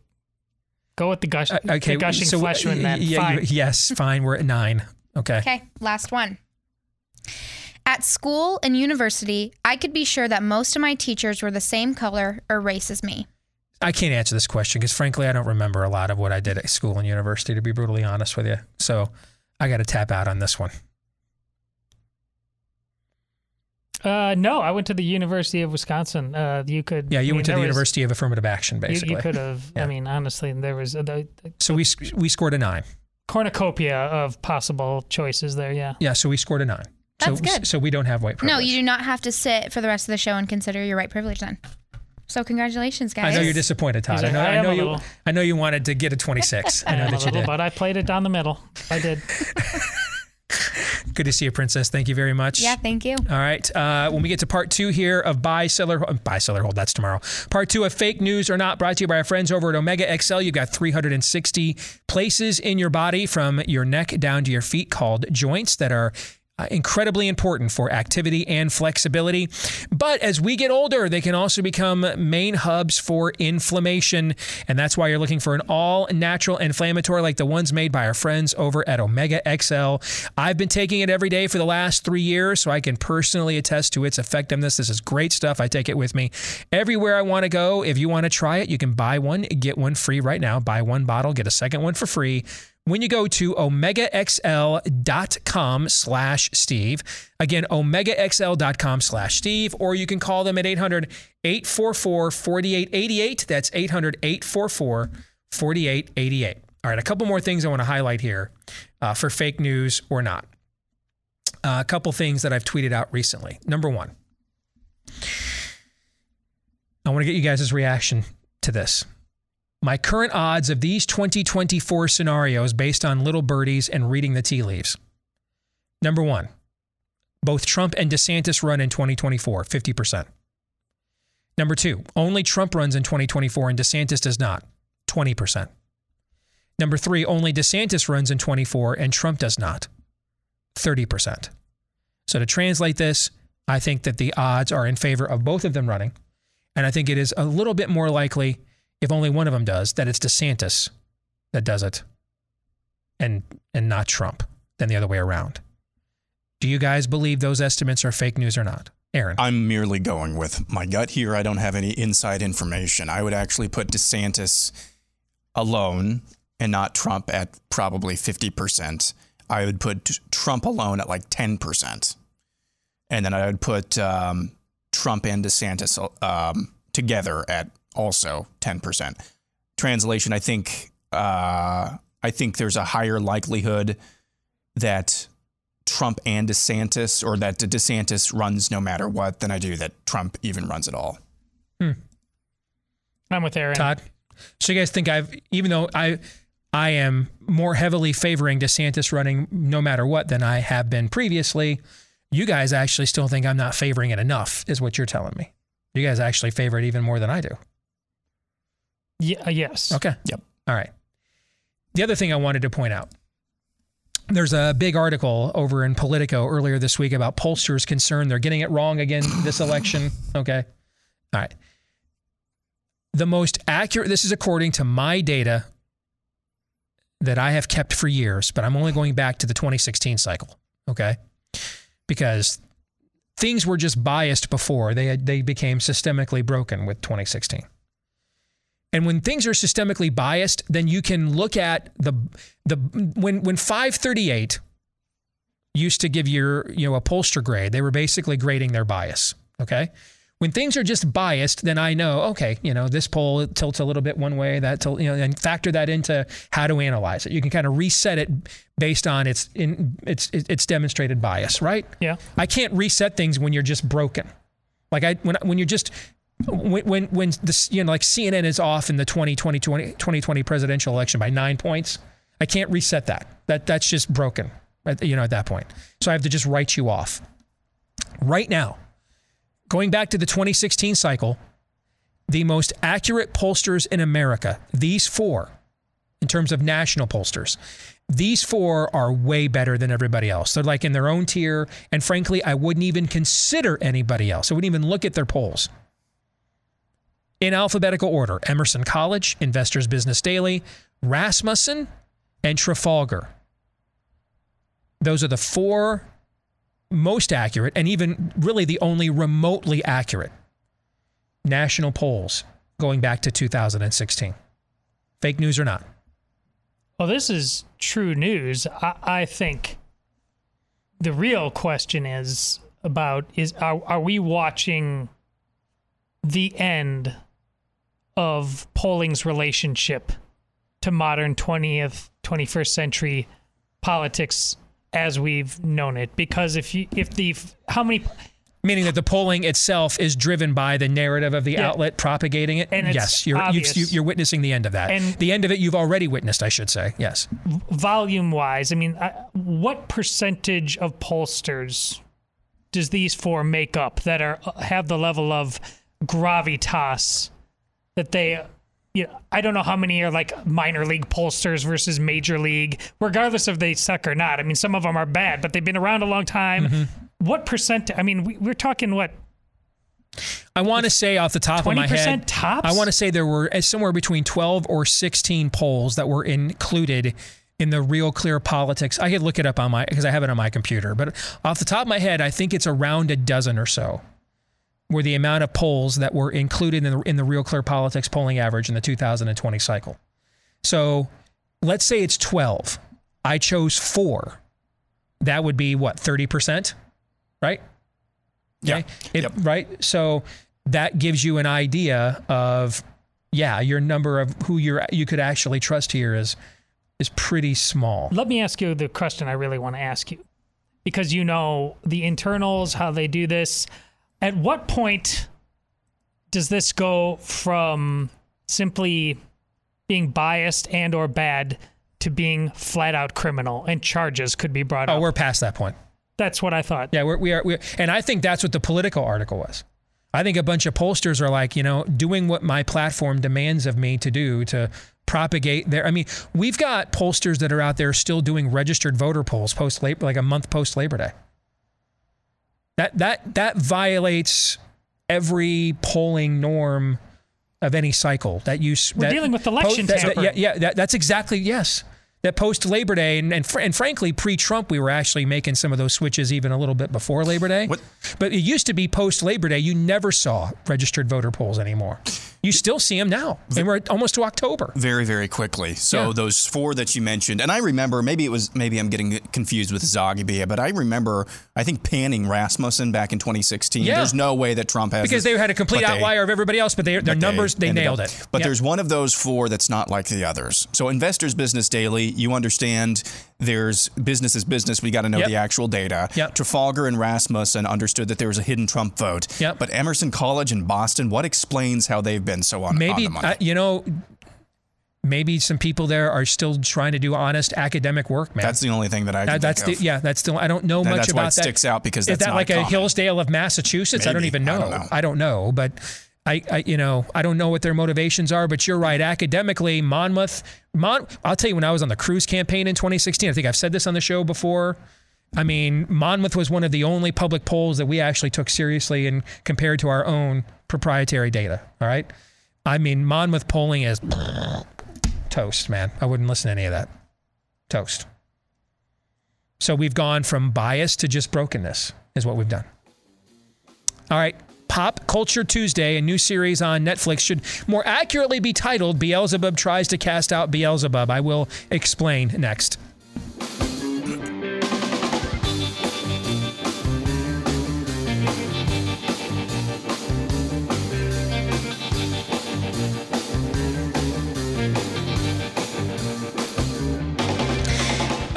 S3: go with the, gush,
S2: Uh, okay.
S3: the gushing
S2: so,
S3: flesh one then.
S2: yeah,
S3: Fine.
S2: you- yes. Fine. We're at nine. Okay.
S22: Okay, last one. At school and university, I could be sure that most of my teachers were the same color or race as me.
S2: I can't answer this question because, frankly, I don't remember a lot of what I did at school and university, to be brutally honest with you. So I got to tap out on this one.
S3: Uh, no, I went to the University of Wisconsin. Uh, you could.
S2: Yeah, you
S3: I
S2: went to the
S3: was-
S2: University of Affirmative Action, basically.
S3: you could have.
S2: Yeah.
S3: I mean, honestly, there was a, the, the
S2: So we we scored a nine.
S3: Cornucopia of possible choices there. Yeah.
S2: Yeah, so we scored a nine.
S22: That's
S2: so,
S22: good.
S2: So we don't have white privilege.
S22: No, you do not have to sit for the rest of the show and consider your white privilege then. So congratulations, guys.
S2: I know you're disappointed, Todd.
S3: He's
S2: I know,
S3: I
S2: I know you.
S3: little.
S2: I know you wanted to get a 26. I
S3: I
S2: know
S3: a
S2: that you
S3: little,
S2: did.
S3: but I played it down the middle. I did.
S2: Good to see you, Princess. Thank you very much.
S22: Yeah, thank you.
S2: All right. Uh, when we get to part two here of buy, seller, uh, buy, seller, hold, that's tomorrow. Part two of fake news or not, brought to you by our friends over at Omega XL. You've got 360 places in your body from your neck down to your feet called joints that are uh, incredibly important for activity and flexibility. But as we get older, they can also become main hubs for inflammation. And that's why you're looking for an all natural inflammatory like the ones made by our friends over at Omega XL. I've been taking it every day for the last three years, so I can personally attest to its effectiveness. This is great stuff. I take it with me everywhere I want to go. If you want to try it, you can buy one, get one free right now. Buy one bottle, get a second one for free when you go to omegaxl.com slash Steve. Again, omegaxl.com slash Steve, or you can call them at 800 844 4888. That's 800 844 4888. All right, a couple more things I want to highlight here uh, for fake news or not. Uh, a couple things that I've tweeted out recently. Number one, I want to get you guys' reaction to this. My current odds of these 2024 scenarios based on little birdies and reading the tea leaves. Number one, both Trump and DeSantis run in 2024, 50%. Number two, only Trump runs in 2024 and DeSantis does not, 20%. Number three, only DeSantis runs in 24 and Trump does not, 30%. So to translate this, I think that the odds are in favor of both of them running. And I think it is a little bit more likely if only one of them does, that it's DeSantis that does it and and not Trump than the other way around. Do you guys believe those estimates are fake news or not? Aaron.
S4: I'm merely going with my gut here. I don't have any inside information. I would actually put DeSantis alone and not Trump at probably 50%. I would put Trump alone at like 10%. And then I would put um, Trump and DeSantis um, together at also 10%. Translation, I think uh, I think there's a higher likelihood that Trump and DeSantis or that DeSantis runs no matter what than I do that Trump even runs at all.
S2: Hmm.
S3: I'm with Aaron.
S2: Todd. So you guys think I've even though I I am more heavily favoring DeSantis running no matter what than I have been previously, you guys actually still think I'm not favoring it enough, is what you're telling me. You guys actually favor it even more than I do.
S3: Yeah, uh, yes.
S2: Okay.
S4: Yep.
S2: All right. The other thing I wanted to point out there's a big article over in Politico earlier this week about pollsters' concern they're getting it wrong again this election. Okay. All right. The most accurate, this is according to my data that I have kept for years, but I'm only going back to the 2016 cycle. Okay. Because things were just biased before they, had, they became systemically broken with 2016. And when things are systemically biased, then you can look at the the when when 538 used to give your you know a pollster grade, they were basically grading their bias. Okay. When things are just biased, then I know, okay, you know, this poll tilts a little bit one way, that you know, and factor that into how to analyze it. You can kind of reset it based on its in its its demonstrated bias, right?
S3: Yeah.
S2: I can't reset things when you're just broken. Like I when when you're just when when, when this you know like CNN is off in the 2020, 2020 presidential election by nine points, I can't reset that. That that's just broken. You know at that point, so I have to just write you off. Right now, going back to the 2016 cycle, the most accurate pollsters in America, these four, in terms of national pollsters, these four are way better than everybody else. They're like in their own tier. And frankly, I wouldn't even consider anybody else. I wouldn't even look at their polls in alphabetical order Emerson College, Investors Business Daily, Rasmussen, and Trafalgar. Those are the four most accurate and even really the only remotely accurate national polls going back to 2016. Fake news or not?
S3: Well, this is true news. I, I think the real question is about is are, are we watching the end of polling's relationship to modern 20th 21st century politics as we've known it. Because if you if the how many
S2: meaning that the polling itself is driven by the narrative of the
S3: Yeah.
S2: outlet propagating it?
S3: And
S2: yes you're you've, you're witnessing the end of that.
S3: And-
S2: the end of it you've already witnessed i should say yes.
S3: Volume wise i mean what percentage of pollsters does these four make up that are have the level of gravitas that they you know, I don't know how many are like minor league pollsters versus major league, regardless if they suck or not. I mean, some of them are bad, but they've been around a long time.
S2: Mm-hmm.
S3: What percent? I mean, we, we're talking what?
S2: I want to say off the top of my
S3: 20%
S2: head,
S3: tops?
S2: I want to say there were uh, somewhere between 12 or 16 polls that were included in the Real Clear Politics. I could look it up on my because I have it on my computer, but off the top of my head, I think it's around a dozen or so. Were the amount of polls that were included in the in the Real Clear Politics polling average in the 2020 cycle. So, let's say it's 12. I chose 4. That would be what, 30%? Right? Okay. It, Right. So that gives you an idea of, yeah, your number of who you're you could actually trust here is is pretty small.
S3: Let me ask you the question I really want to ask you, because you know the internals, how they do this. At what point does this go from simply being biased and or bad to being flat out criminal and charges could be brought
S2: Oh,
S3: up?
S2: we're past that point.
S3: That's what I thought.
S2: Yeah, we're, we are. We and I think that's what the political article was. I think a bunch of pollsters are like, you know, doing what my platform demands of me to do to propagate their. I mean, we've got pollsters that are out there still doing registered voter polls post labor, like a month post Labor Day. That that that violates every polling norm of any cycle that you
S3: we're
S2: that-
S3: dealing with election
S2: that- that-
S3: tampering.
S2: yeah, yeah, that, that's exactly yes. That post Labor Day and and, fr- and frankly pre Trump we were actually making some of those switches even a little bit before Labor Day. But it used to be post Labor Day you never saw registered voter polls anymore. You still see them now, and we're almost to October.
S4: Very, very quickly. So
S2: Yeah.
S4: those four that you mentioned, and I remember maybe it was maybe I'm getting confused with Zogby, but I remember I think panning Rasmussen back in 2016.
S2: Yeah.
S4: There's no way that Trump has
S2: Because
S4: this,
S2: they had a complete
S4: but they-
S2: outlier of everybody else, but they, their
S4: but
S2: numbers they
S4: ended
S2: nailed
S4: up-
S2: it.
S4: But
S2: Yeah.
S4: there's one of those four that's not like the others. So Investors Business Daily, you understand there's business is business. We got to know
S2: Yep.
S4: the actual data. Trafalgar and Rasmussen understood that there was a hidden Trump vote.
S2: Yep.
S4: But Emerson College in Boston, what explains how they've been so on, on
S2: maybe
S4: the money?
S2: uh, you know maybe some people there are still trying to do honest academic work man
S4: That's the only thing that I can
S2: That- that's the, yeah that's still i don't know
S4: That-
S2: much
S4: that's
S2: about
S4: why it
S2: that
S4: sticks out because
S2: is
S4: that's
S2: that
S4: not
S2: like a hillsdale of massachusetts i don't
S4: Maybe.
S2: even
S4: I
S2: know
S4: don't know.
S2: I don't know but I, I, you know, I don't know what their motivations are, but you're right. Academically, Monmouth, Mon, I'll tell you, when I was on the Cruz campaign in 2016, I think I've said this on the show before. I mean, Monmouth was one of the only public polls that we actually took seriously and compared to our own proprietary data. All right. I mean, Monmouth polling is toast, man. I wouldn't listen to any of that. Toast. So we've gone from bias to just brokenness, is what we've done. All right. Pop Culture Tuesday, a new series on Netflix, should more accurately be titled Beelzebub Tries to Cast Out Beelzebub. I will explain next.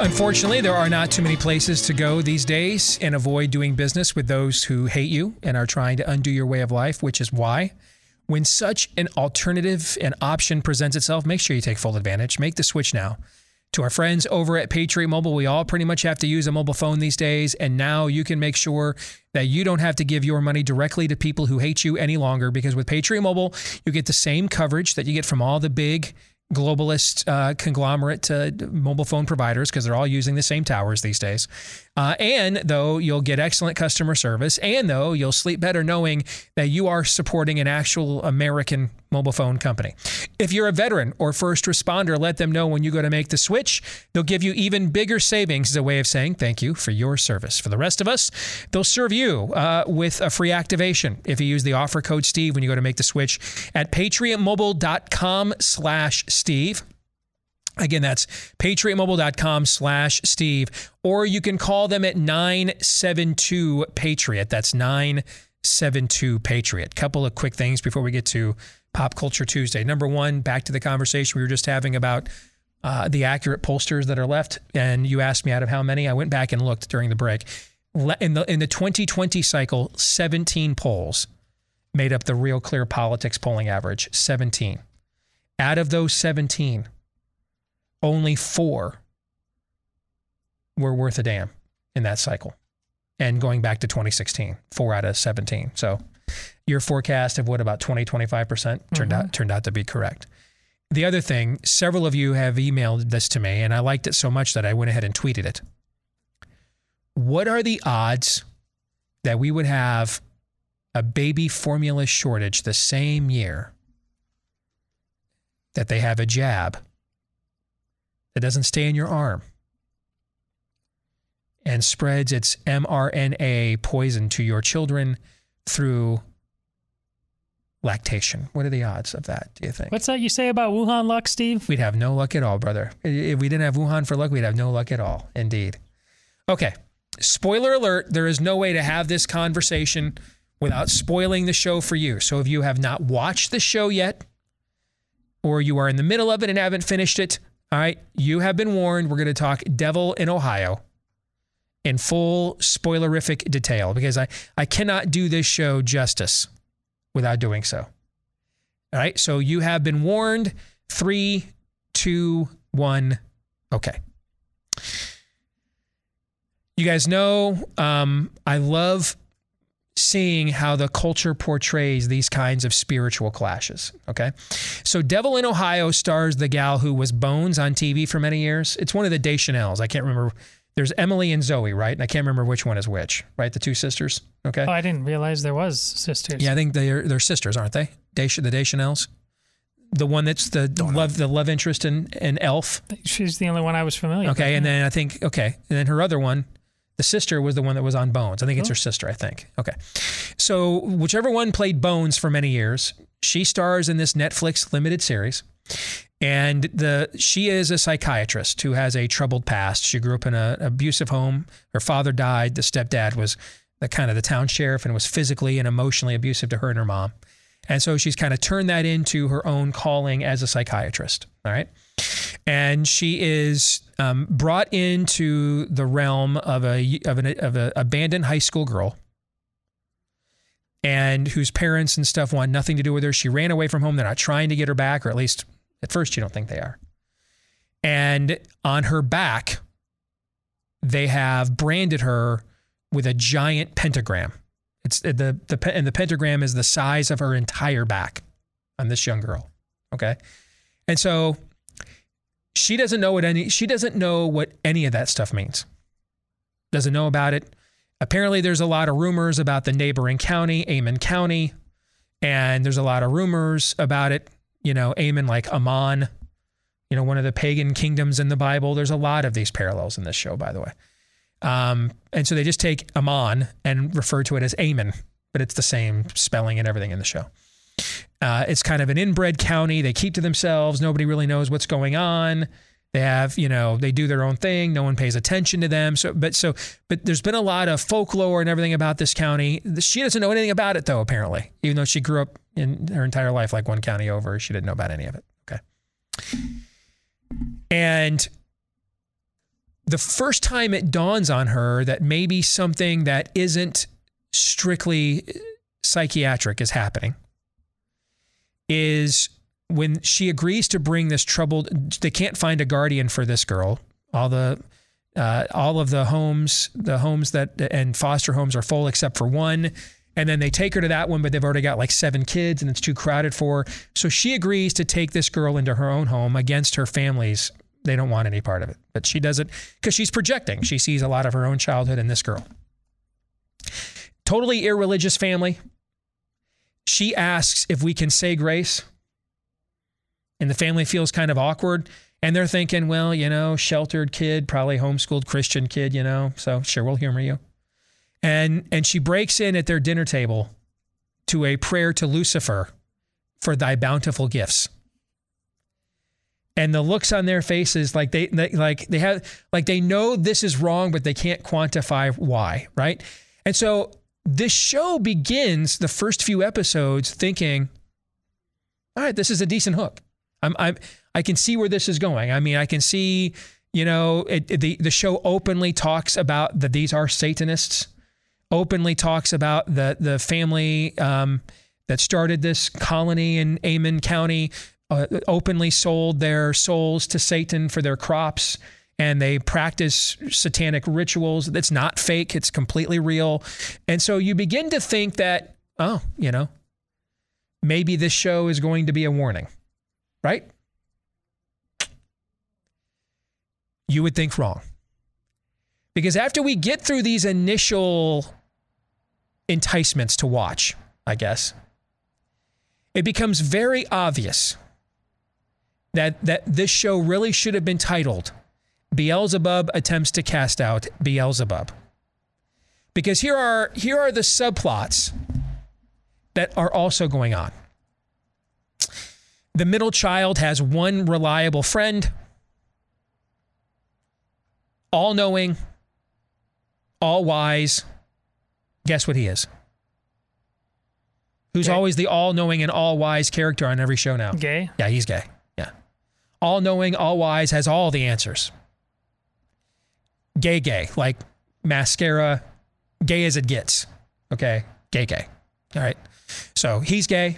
S2: Unfortunately, there are not too many places to go these days and avoid doing business with those who hate you and are trying to undo your way of life, which is why, when such an alternative and option presents itself, make sure you take full advantage. Make the switch now. To our friends over at Patriot Mobile, we all pretty much have to use a mobile phone these days, and now you can make sure that you don't have to give your money directly to people who hate you any longer because with Patriot Mobile, you get the same coverage that you get from all the big globalist uh, conglomerate uh, mobile phone providers because they're all using the same towers these days. Uh, and though you'll get excellent customer service, and though you'll sleep better knowing that you are supporting an actual American mobile phone company. If you're a veteran or first responder, let them know when you go to make the switch. They'll give you even bigger savings as a way of saying thank you for your service. For the rest of us, they'll serve you uh, with a free activation if you use the offer code Steve when you go to make the switch at patriotmobile.com slash Steve. Again, that's patriotmobile.com slash Steve, or you can call them at 972 Patriot. That's 972 Patriot. Couple of quick things before we get to Pop Culture Tuesday. Number one, back to the conversation we were just having about uh, the accurate pollsters that are left. And you asked me out of how many. I went back and looked during the break. In the, in the 2020 cycle, 17 polls made up the Real Clear Politics polling average. 17. Out of those 17, only four were worth a damn in that cycle. And going back to 2016, four out of 17. So your forecast of what about 20, 25% turned mm-hmm. out turned out to be correct. the other thing, several of you have emailed this to me, and I liked it so much that I went ahead and tweeted it. What are the odds that we would have a baby formula shortage the same year that they have a jab that doesn't stay in your arm and spreads its mRNA poison to your children through lactation. What are the odds of that, do you think?
S3: What's that you say about Wuhan luck, Steve?
S2: We'd have no luck at all, brother. If we didn't have Wuhan for luck, we'd have no luck at all. Indeed. Okay. Spoiler alert there is no way to have this conversation without spoiling the show for you. So if you have not watched the show yet, or you are in the middle of it and haven't finished it, all right, you have been warned. We're going to talk Devil in Ohio in full spoilerific detail because I, I cannot do this show justice without doing so. All right, so you have been warned. Three, two, one, okay. You guys know um, I love seeing how the culture portrays these kinds of spiritual clashes. Okay. So Devil in Ohio stars the gal who was Bones on TV for many years. It's one of the Deschanels. I can't remember. There's Emily and Zooey, right? And I can't remember which one is which, right? The two sisters. Okay.
S3: Oh, I didn't realize there was sisters.
S2: Yeah, I think they're they're sisters, aren't they? Desch- the Deschanels. The one that's the love the love interest in, in Elf.
S3: She's the only one I was familiar with.
S2: Okay, and then I think okay, and then her other one, the sister was the one that was on Bones. I think it's
S3: Oh.
S2: her sister. I think. Okay, so whichever one played Bones for many years, she stars in this Netflix limited series, and the she is a psychiatrist who has a troubled past. She grew up in an abusive home. Her father died. The stepdad was the kind of the town sheriff and was physically and emotionally abusive to her and her mom. And so she's kind of turned that into her own calling as a psychiatrist. All right. And she is um, brought into the realm of a of an of a abandoned high school girl, and whose parents and stuff want nothing to do with her. She ran away from home. They're not trying to get her back, or at least at first you don't think they are. And on her back, they have branded her with a giant pentagram. It's uh, the the and the pentagram is the size of her entire back on this young girl. Okay, and so she doesn't know what any she doesn't know what any of that stuff means. Doesn't know about it. Apparently, there's a lot of rumors about the neighboring county, Amon County, and there's a lot of rumors about it. You know, Amon like Ammon, you know, one of the pagan kingdoms in the Bible. There's a lot of these parallels in this show, by the way. Um, and so they just take Ammon and refer to it as Amon, but it's the same spelling and everything in the show. Uh, it's kind of an inbred county. They keep to themselves. Nobody really knows what's going on. They have, you know, they do their own thing. No one pays attention to them. So, but so, but there's been a lot of folklore and everything about this county. She doesn't know anything about it though, apparently, even though she grew up in her entire life like one county over. She didn't know about any of it. Okay. And the first time it dawns on her that maybe something that isn't strictly psychiatric is happening is when she agrees to bring this troubled they can't find a guardian for this girl. All the uh, all of the homes the homes that and foster homes are full except for one. And then they take her to that one but they've already got like seven kids and it's too crowded for. Her so she agrees to take this girl into her own home against her family's. They don't want any part of it but she does it because she's projecting. She sees a lot of her own childhood in this girl. Totally irreligious family she asks if we can say grace. And the family feels kind of awkward. And they're thinking well you know sheltered kid probably homeschooled christian kid you know. So sure we'll humor you. And and she breaks in at their dinner table to a prayer to lucifer for thy bountiful gifts. And the looks on their faces like they, they like they have like they know this is wrong but they can't quantify why right? And so this show begins the first few episodes thinking all right this is a decent hook. I'm i'm i can see where this is going. I mean i can see you know it, it- the the show openly talks about that these are satanists openly talks about the the family um, that started this colony in Amon County uh, openly sold their souls to Satan for their crops and they practice satanic rituals. That's not fake, it's completely real. And so you begin to think that, oh, you know, maybe this show is going to be a warning, right? You would think wrong. Because after we get through these initial enticements to watch, I guess, it becomes very obvious that, that this show really should have been titled Beelzebub attempts to cast out Beelzebub. Because here are here are the subplots that are also going on. The middle child has one reliable friend, all knowing, all wise. Guess what he is? Who's
S3: Gay.
S2: always the all knowing and all wise character on every show now?
S3: Gay?
S2: Yeah, he's gay. Yeah. All knowing, all wise, has all the answers. Gay, gay, like mascara, gay as it gets. Okay. Gay, gay. All right. So he's gay.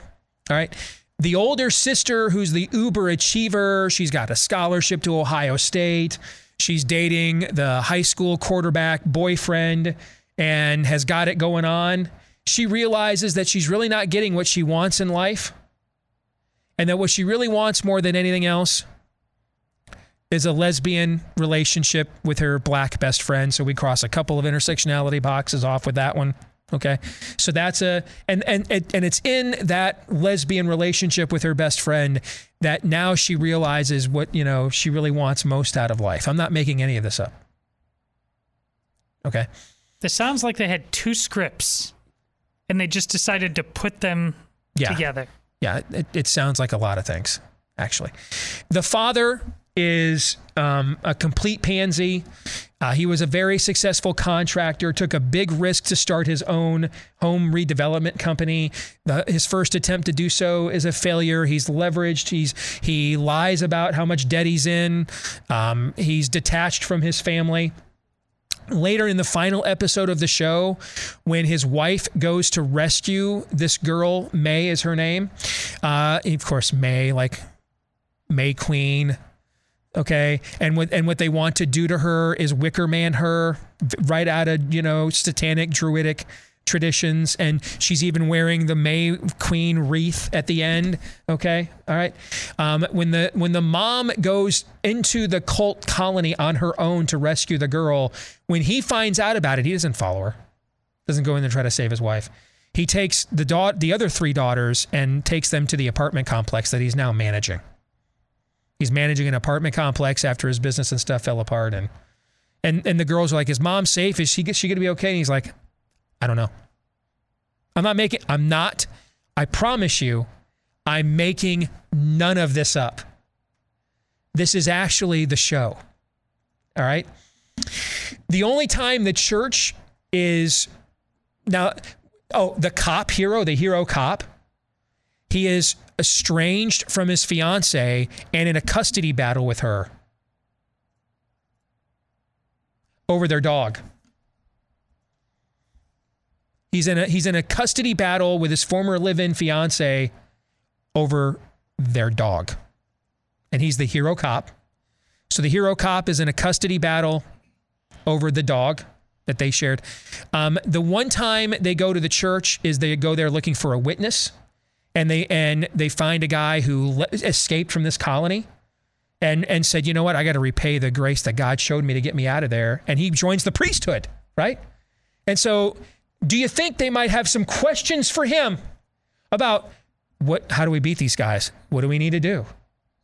S2: All right. The older sister, who's the uber achiever, she's got a scholarship to Ohio State. She's dating the high school quarterback boyfriend and has got it going on. She realizes that she's really not getting what she wants in life and that what she really wants more than anything else is a lesbian relationship with her black best friend. So we cross a couple of intersectionality boxes off with that one. Okay. So that's a and and and it's in that lesbian relationship with her best friend that now she realizes what, you know, she really wants most out of life. I'm not making any of this up. Okay.
S3: This sounds like they had two scripts and they just decided to put them
S2: Yeah.
S3: together.
S2: Yeah, it, it sounds like a lot of things, actually. The father is um, a complete pansy. Uh, he was a very successful contractor, took a big risk to start his own home redevelopment company. The, his first attempt to do so is a failure. He's leveraged. He's he lies about how much debt he's in. Um, he's detached from his family later in the final episode of the show when his wife goes to rescue this girl may is her name uh, of course may like may queen okay? And what and what they want to do to her is wicker man her right out of you know satanic druidic traditions. And she's even wearing the may queen wreath at the end okay? All right. Um, when the when the mom goes into the cult colony on her own to rescue the girl when he finds out about it he doesn't follow her. Doesn't go in there and try to save his wife. He takes the da- the other three daughters and takes them to the apartment complex that he's now managing he's managing an apartment complex after his business and stuff fell apart and and and the girls are like is mom safe is she she gonna be okay and he's like I don't know. I'm not making, I'm not, I promise you, I'm making none of this up. This is actually the show. All right. The only time the church is now, oh, the cop hero, the hero cop, he is estranged from his fiance and in a custody battle with her over their dog. He's in a he's in a custody battle with his former live-in fiance over their dog. And he's the hero cop. So the hero cop is in a custody battle over the dog that they shared. Um, the one time they go to the church is they go there looking for a witness, and they and they find a guy who le- escaped from this colony, and and said, you know what, I got to repay the grace that God showed me to get me out of there, and he joins the priesthood, right? And so do you think they might have some questions for him about what how do we beat these guys? What do we need to do?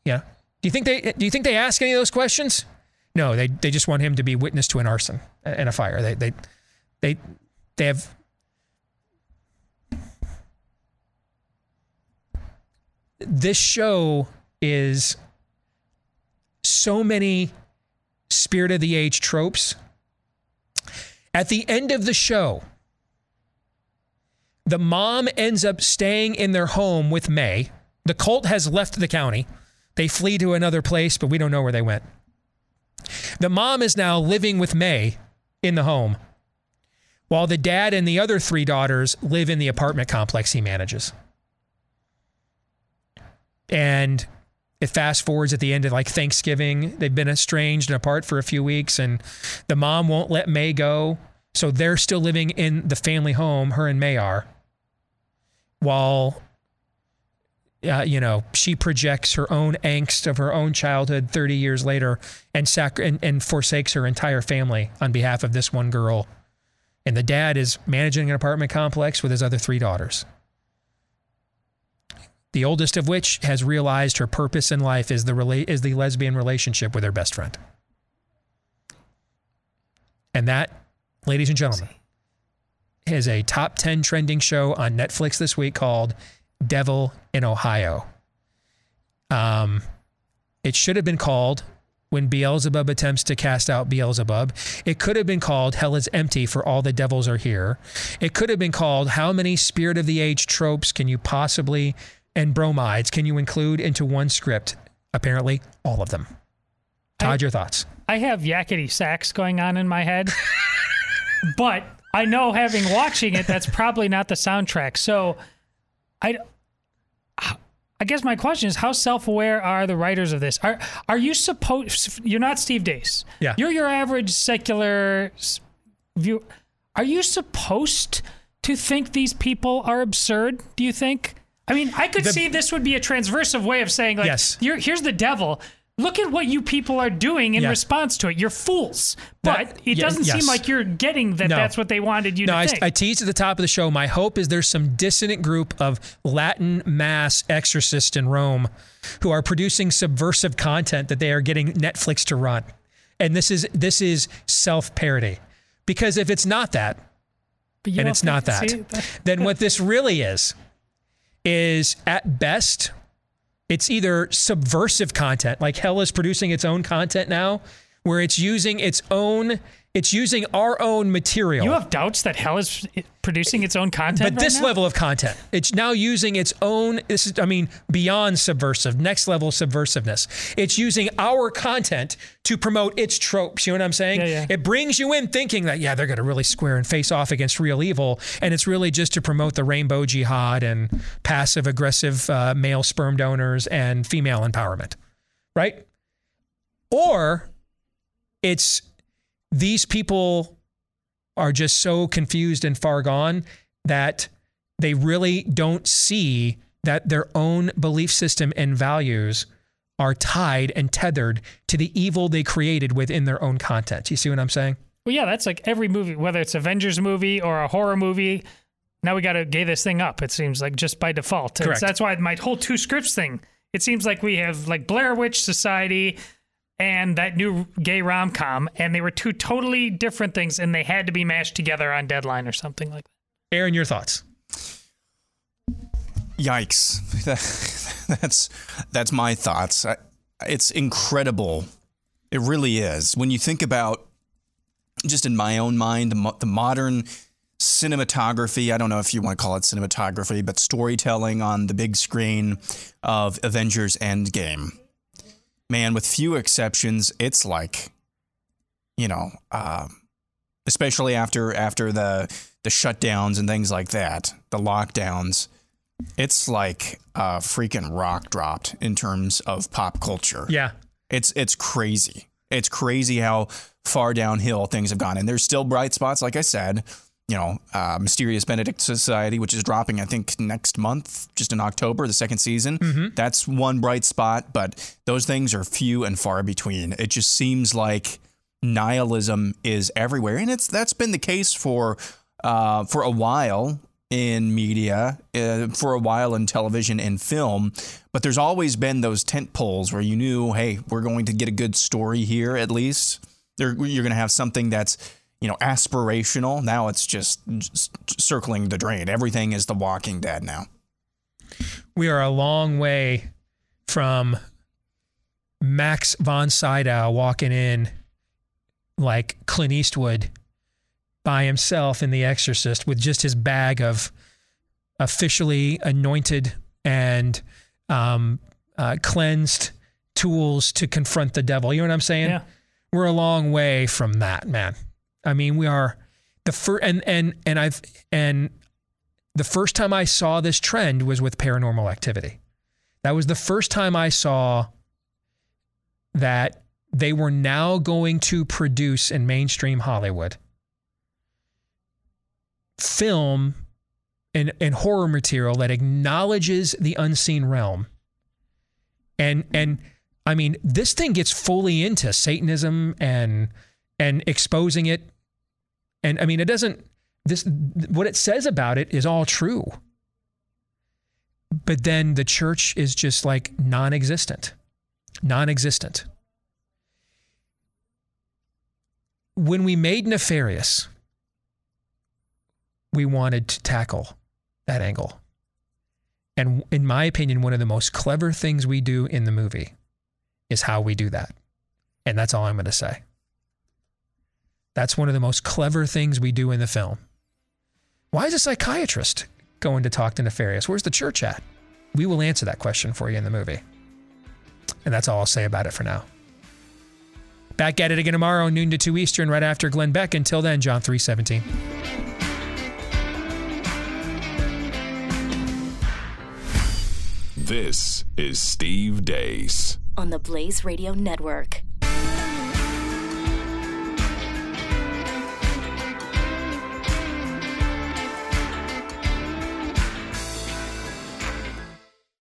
S2: Yeah. Do you think they do you think they ask any of those questions? No, they they just want him to be witness to an arson and a fire. They they they they have this show is so many spirit of the age tropes. At the end of the show, the mom ends up staying in their home with May. The cult has left the county. They flee to another place, but we don't know where they went. The mom is now living with May in the home, while the dad and the other three daughters live in the apartment complex he manages. And it fast forwards at the end of like Thanksgiving. They've been estranged and apart for a few weeks, and the mom won't let May go. So they're still living in the family home, her and May are, while uh, you know, she projects her own angst of her own childhood 30 years later and, sac- and, and forsakes her entire family on behalf of this one girl. And the dad is managing an apartment complex with his other three daughters. The oldest of which has realized her purpose in life is the rela- is the lesbian relationship with her best friend. And that, ladies and gentlemen, is a top 10 trending show on Netflix this week called Devil in Ohio. Um, it should have been called When Beelzebub Attempts to Cast Out Beelzebub. It could have been called Hell is Empty for All the Devils Are Here. It could have been called How Many Spirit of the Age Tropes Can You Possibly and Bromides Can You Include into One Script? Apparently, all of them. Todd, your thoughts?
S3: I have Yakety Sax going on in my head, but I know having watching it, that's probably not the soundtrack. So, I, I guess my question is, how self-aware are the writers of this? Are are you supposed? You're not Steve Deace.
S2: Yeah.
S3: You're your average secular view. Are you supposed to think these people are absurd? Do you think? I mean, I could
S2: The-
S3: see this would be a transversive way of saying, like,
S2: Yes.
S3: you're, here's the devil. Look at what you people are doing in
S2: Yeah.
S3: response to it. You're fools. But
S2: That-
S3: it
S2: yeah,
S3: doesn't
S2: yes.
S3: seem like you're getting that
S2: No.
S3: that's what they wanted you
S2: no,
S3: to
S2: I,
S3: think.
S2: I teased at the top of the show. My hope is there's some dissonant group of Latin mass exorcists in Rome who are producing subversive content that they are getting Netflix to run, and this is this is self parody. Because if it's not that, and it's not that,
S3: see,
S2: then what this really is is at best it's either subversive content like hell is producing its own content now where it's using its own it's using our own material
S3: You have doubts that Hell is producing its own content.
S2: but
S3: right
S2: this
S3: now?
S2: level of content it's now using its own this is i mean beyond subversive next level subversiveness it's using our content to promote its tropes you know what i'm saying
S3: Yeah, yeah.
S2: it brings you in thinking that yeah they're going to really square and face off against real evil and it's really just to promote the rainbow jihad and passive aggressive uh, male sperm donors and female empowerment right or it's these people are just so confused and far gone that they really don't see that their own belief system and values are tied and tethered to the evil they created within their own content. You see what I'm saying?
S3: Well, yeah, that's like every movie, whether it's Avengers movie or a horror movie. Now we got to gay this thing up. It seems like just by default. It's-
S2: Correct.
S3: that's why my whole two scripts thing. It seems like we have like Blair Witch Society and that new gay rom com, and they were two totally different things, and they had to be mashed together on Deadline or something like that.
S2: Aaron, your thoughts?
S4: Yikes. that's that's my thoughts. I, it's incredible. It really is. When you think about just in my own mind the, mo- the modern cinematography, I don't know if you want to call it cinematography, but storytelling on the big screen of Avengers Endgame. Man, with few exceptions, it's like you know, uh, especially after after the the shutdowns and things like that, the lockdowns it's like a freaking rock dropped in terms of pop culture.
S2: Yeah.
S4: It's it's crazy. It's crazy how far downhill things have gone. And there's still bright spots, like I said. You know, uh, Mysterious Benedict Society, which is dropping, I think, next month, just in October, the second season.
S2: Mhm.
S4: That's one bright spot, but those things are few and far between. It just seems like nihilism is everywhere, and it's that's been the case for uh, for a while in media, uh, for a while in television and film. But there's always been those tent poles where you knew, hey, we're going to get a good story here at least. There, you're going to have something that's you know aspirational. Now it's just, just circling the drain. Everything is The Walking Dead now.
S2: We are a long way from Max von Sydow walking in like Clint Eastwood by himself in The Exorcist with just his bag of officially anointed and um, uh, cleansed tools to confront the devil. You know what I'm saying?
S3: Yeah.
S2: We're a long way from that, man. I mean, we are the first, and and and I've and the first time I saw this trend was with Paranormal Activity. That was the first time I saw that they were now going to produce in mainstream Hollywood film and, and horror material that acknowledges the unseen realm. And and I mean, this thing gets fully into Satanism and and exposing it. And I mean, it doesn't this what it says about it is all true. But then the church is just like non-existent. Non-existent. When we made Nefarious, we wanted to tackle that angle. And in my opinion, one of the most clever things we do in the movie is how we do that. And that's all I'm going to say. That's one of the most clever things we do in the film. Why is a psychiatrist going to talk to Nefarious? Where's the church at? We will answer that question for you in the movie. And that's all I'll say about it for now. Back at it again tomorrow, noon to 2 Eastern, right after Glenn Beck. Until then, John 317.
S23: This is Steve Deace
S24: on the Blaze Radio Network.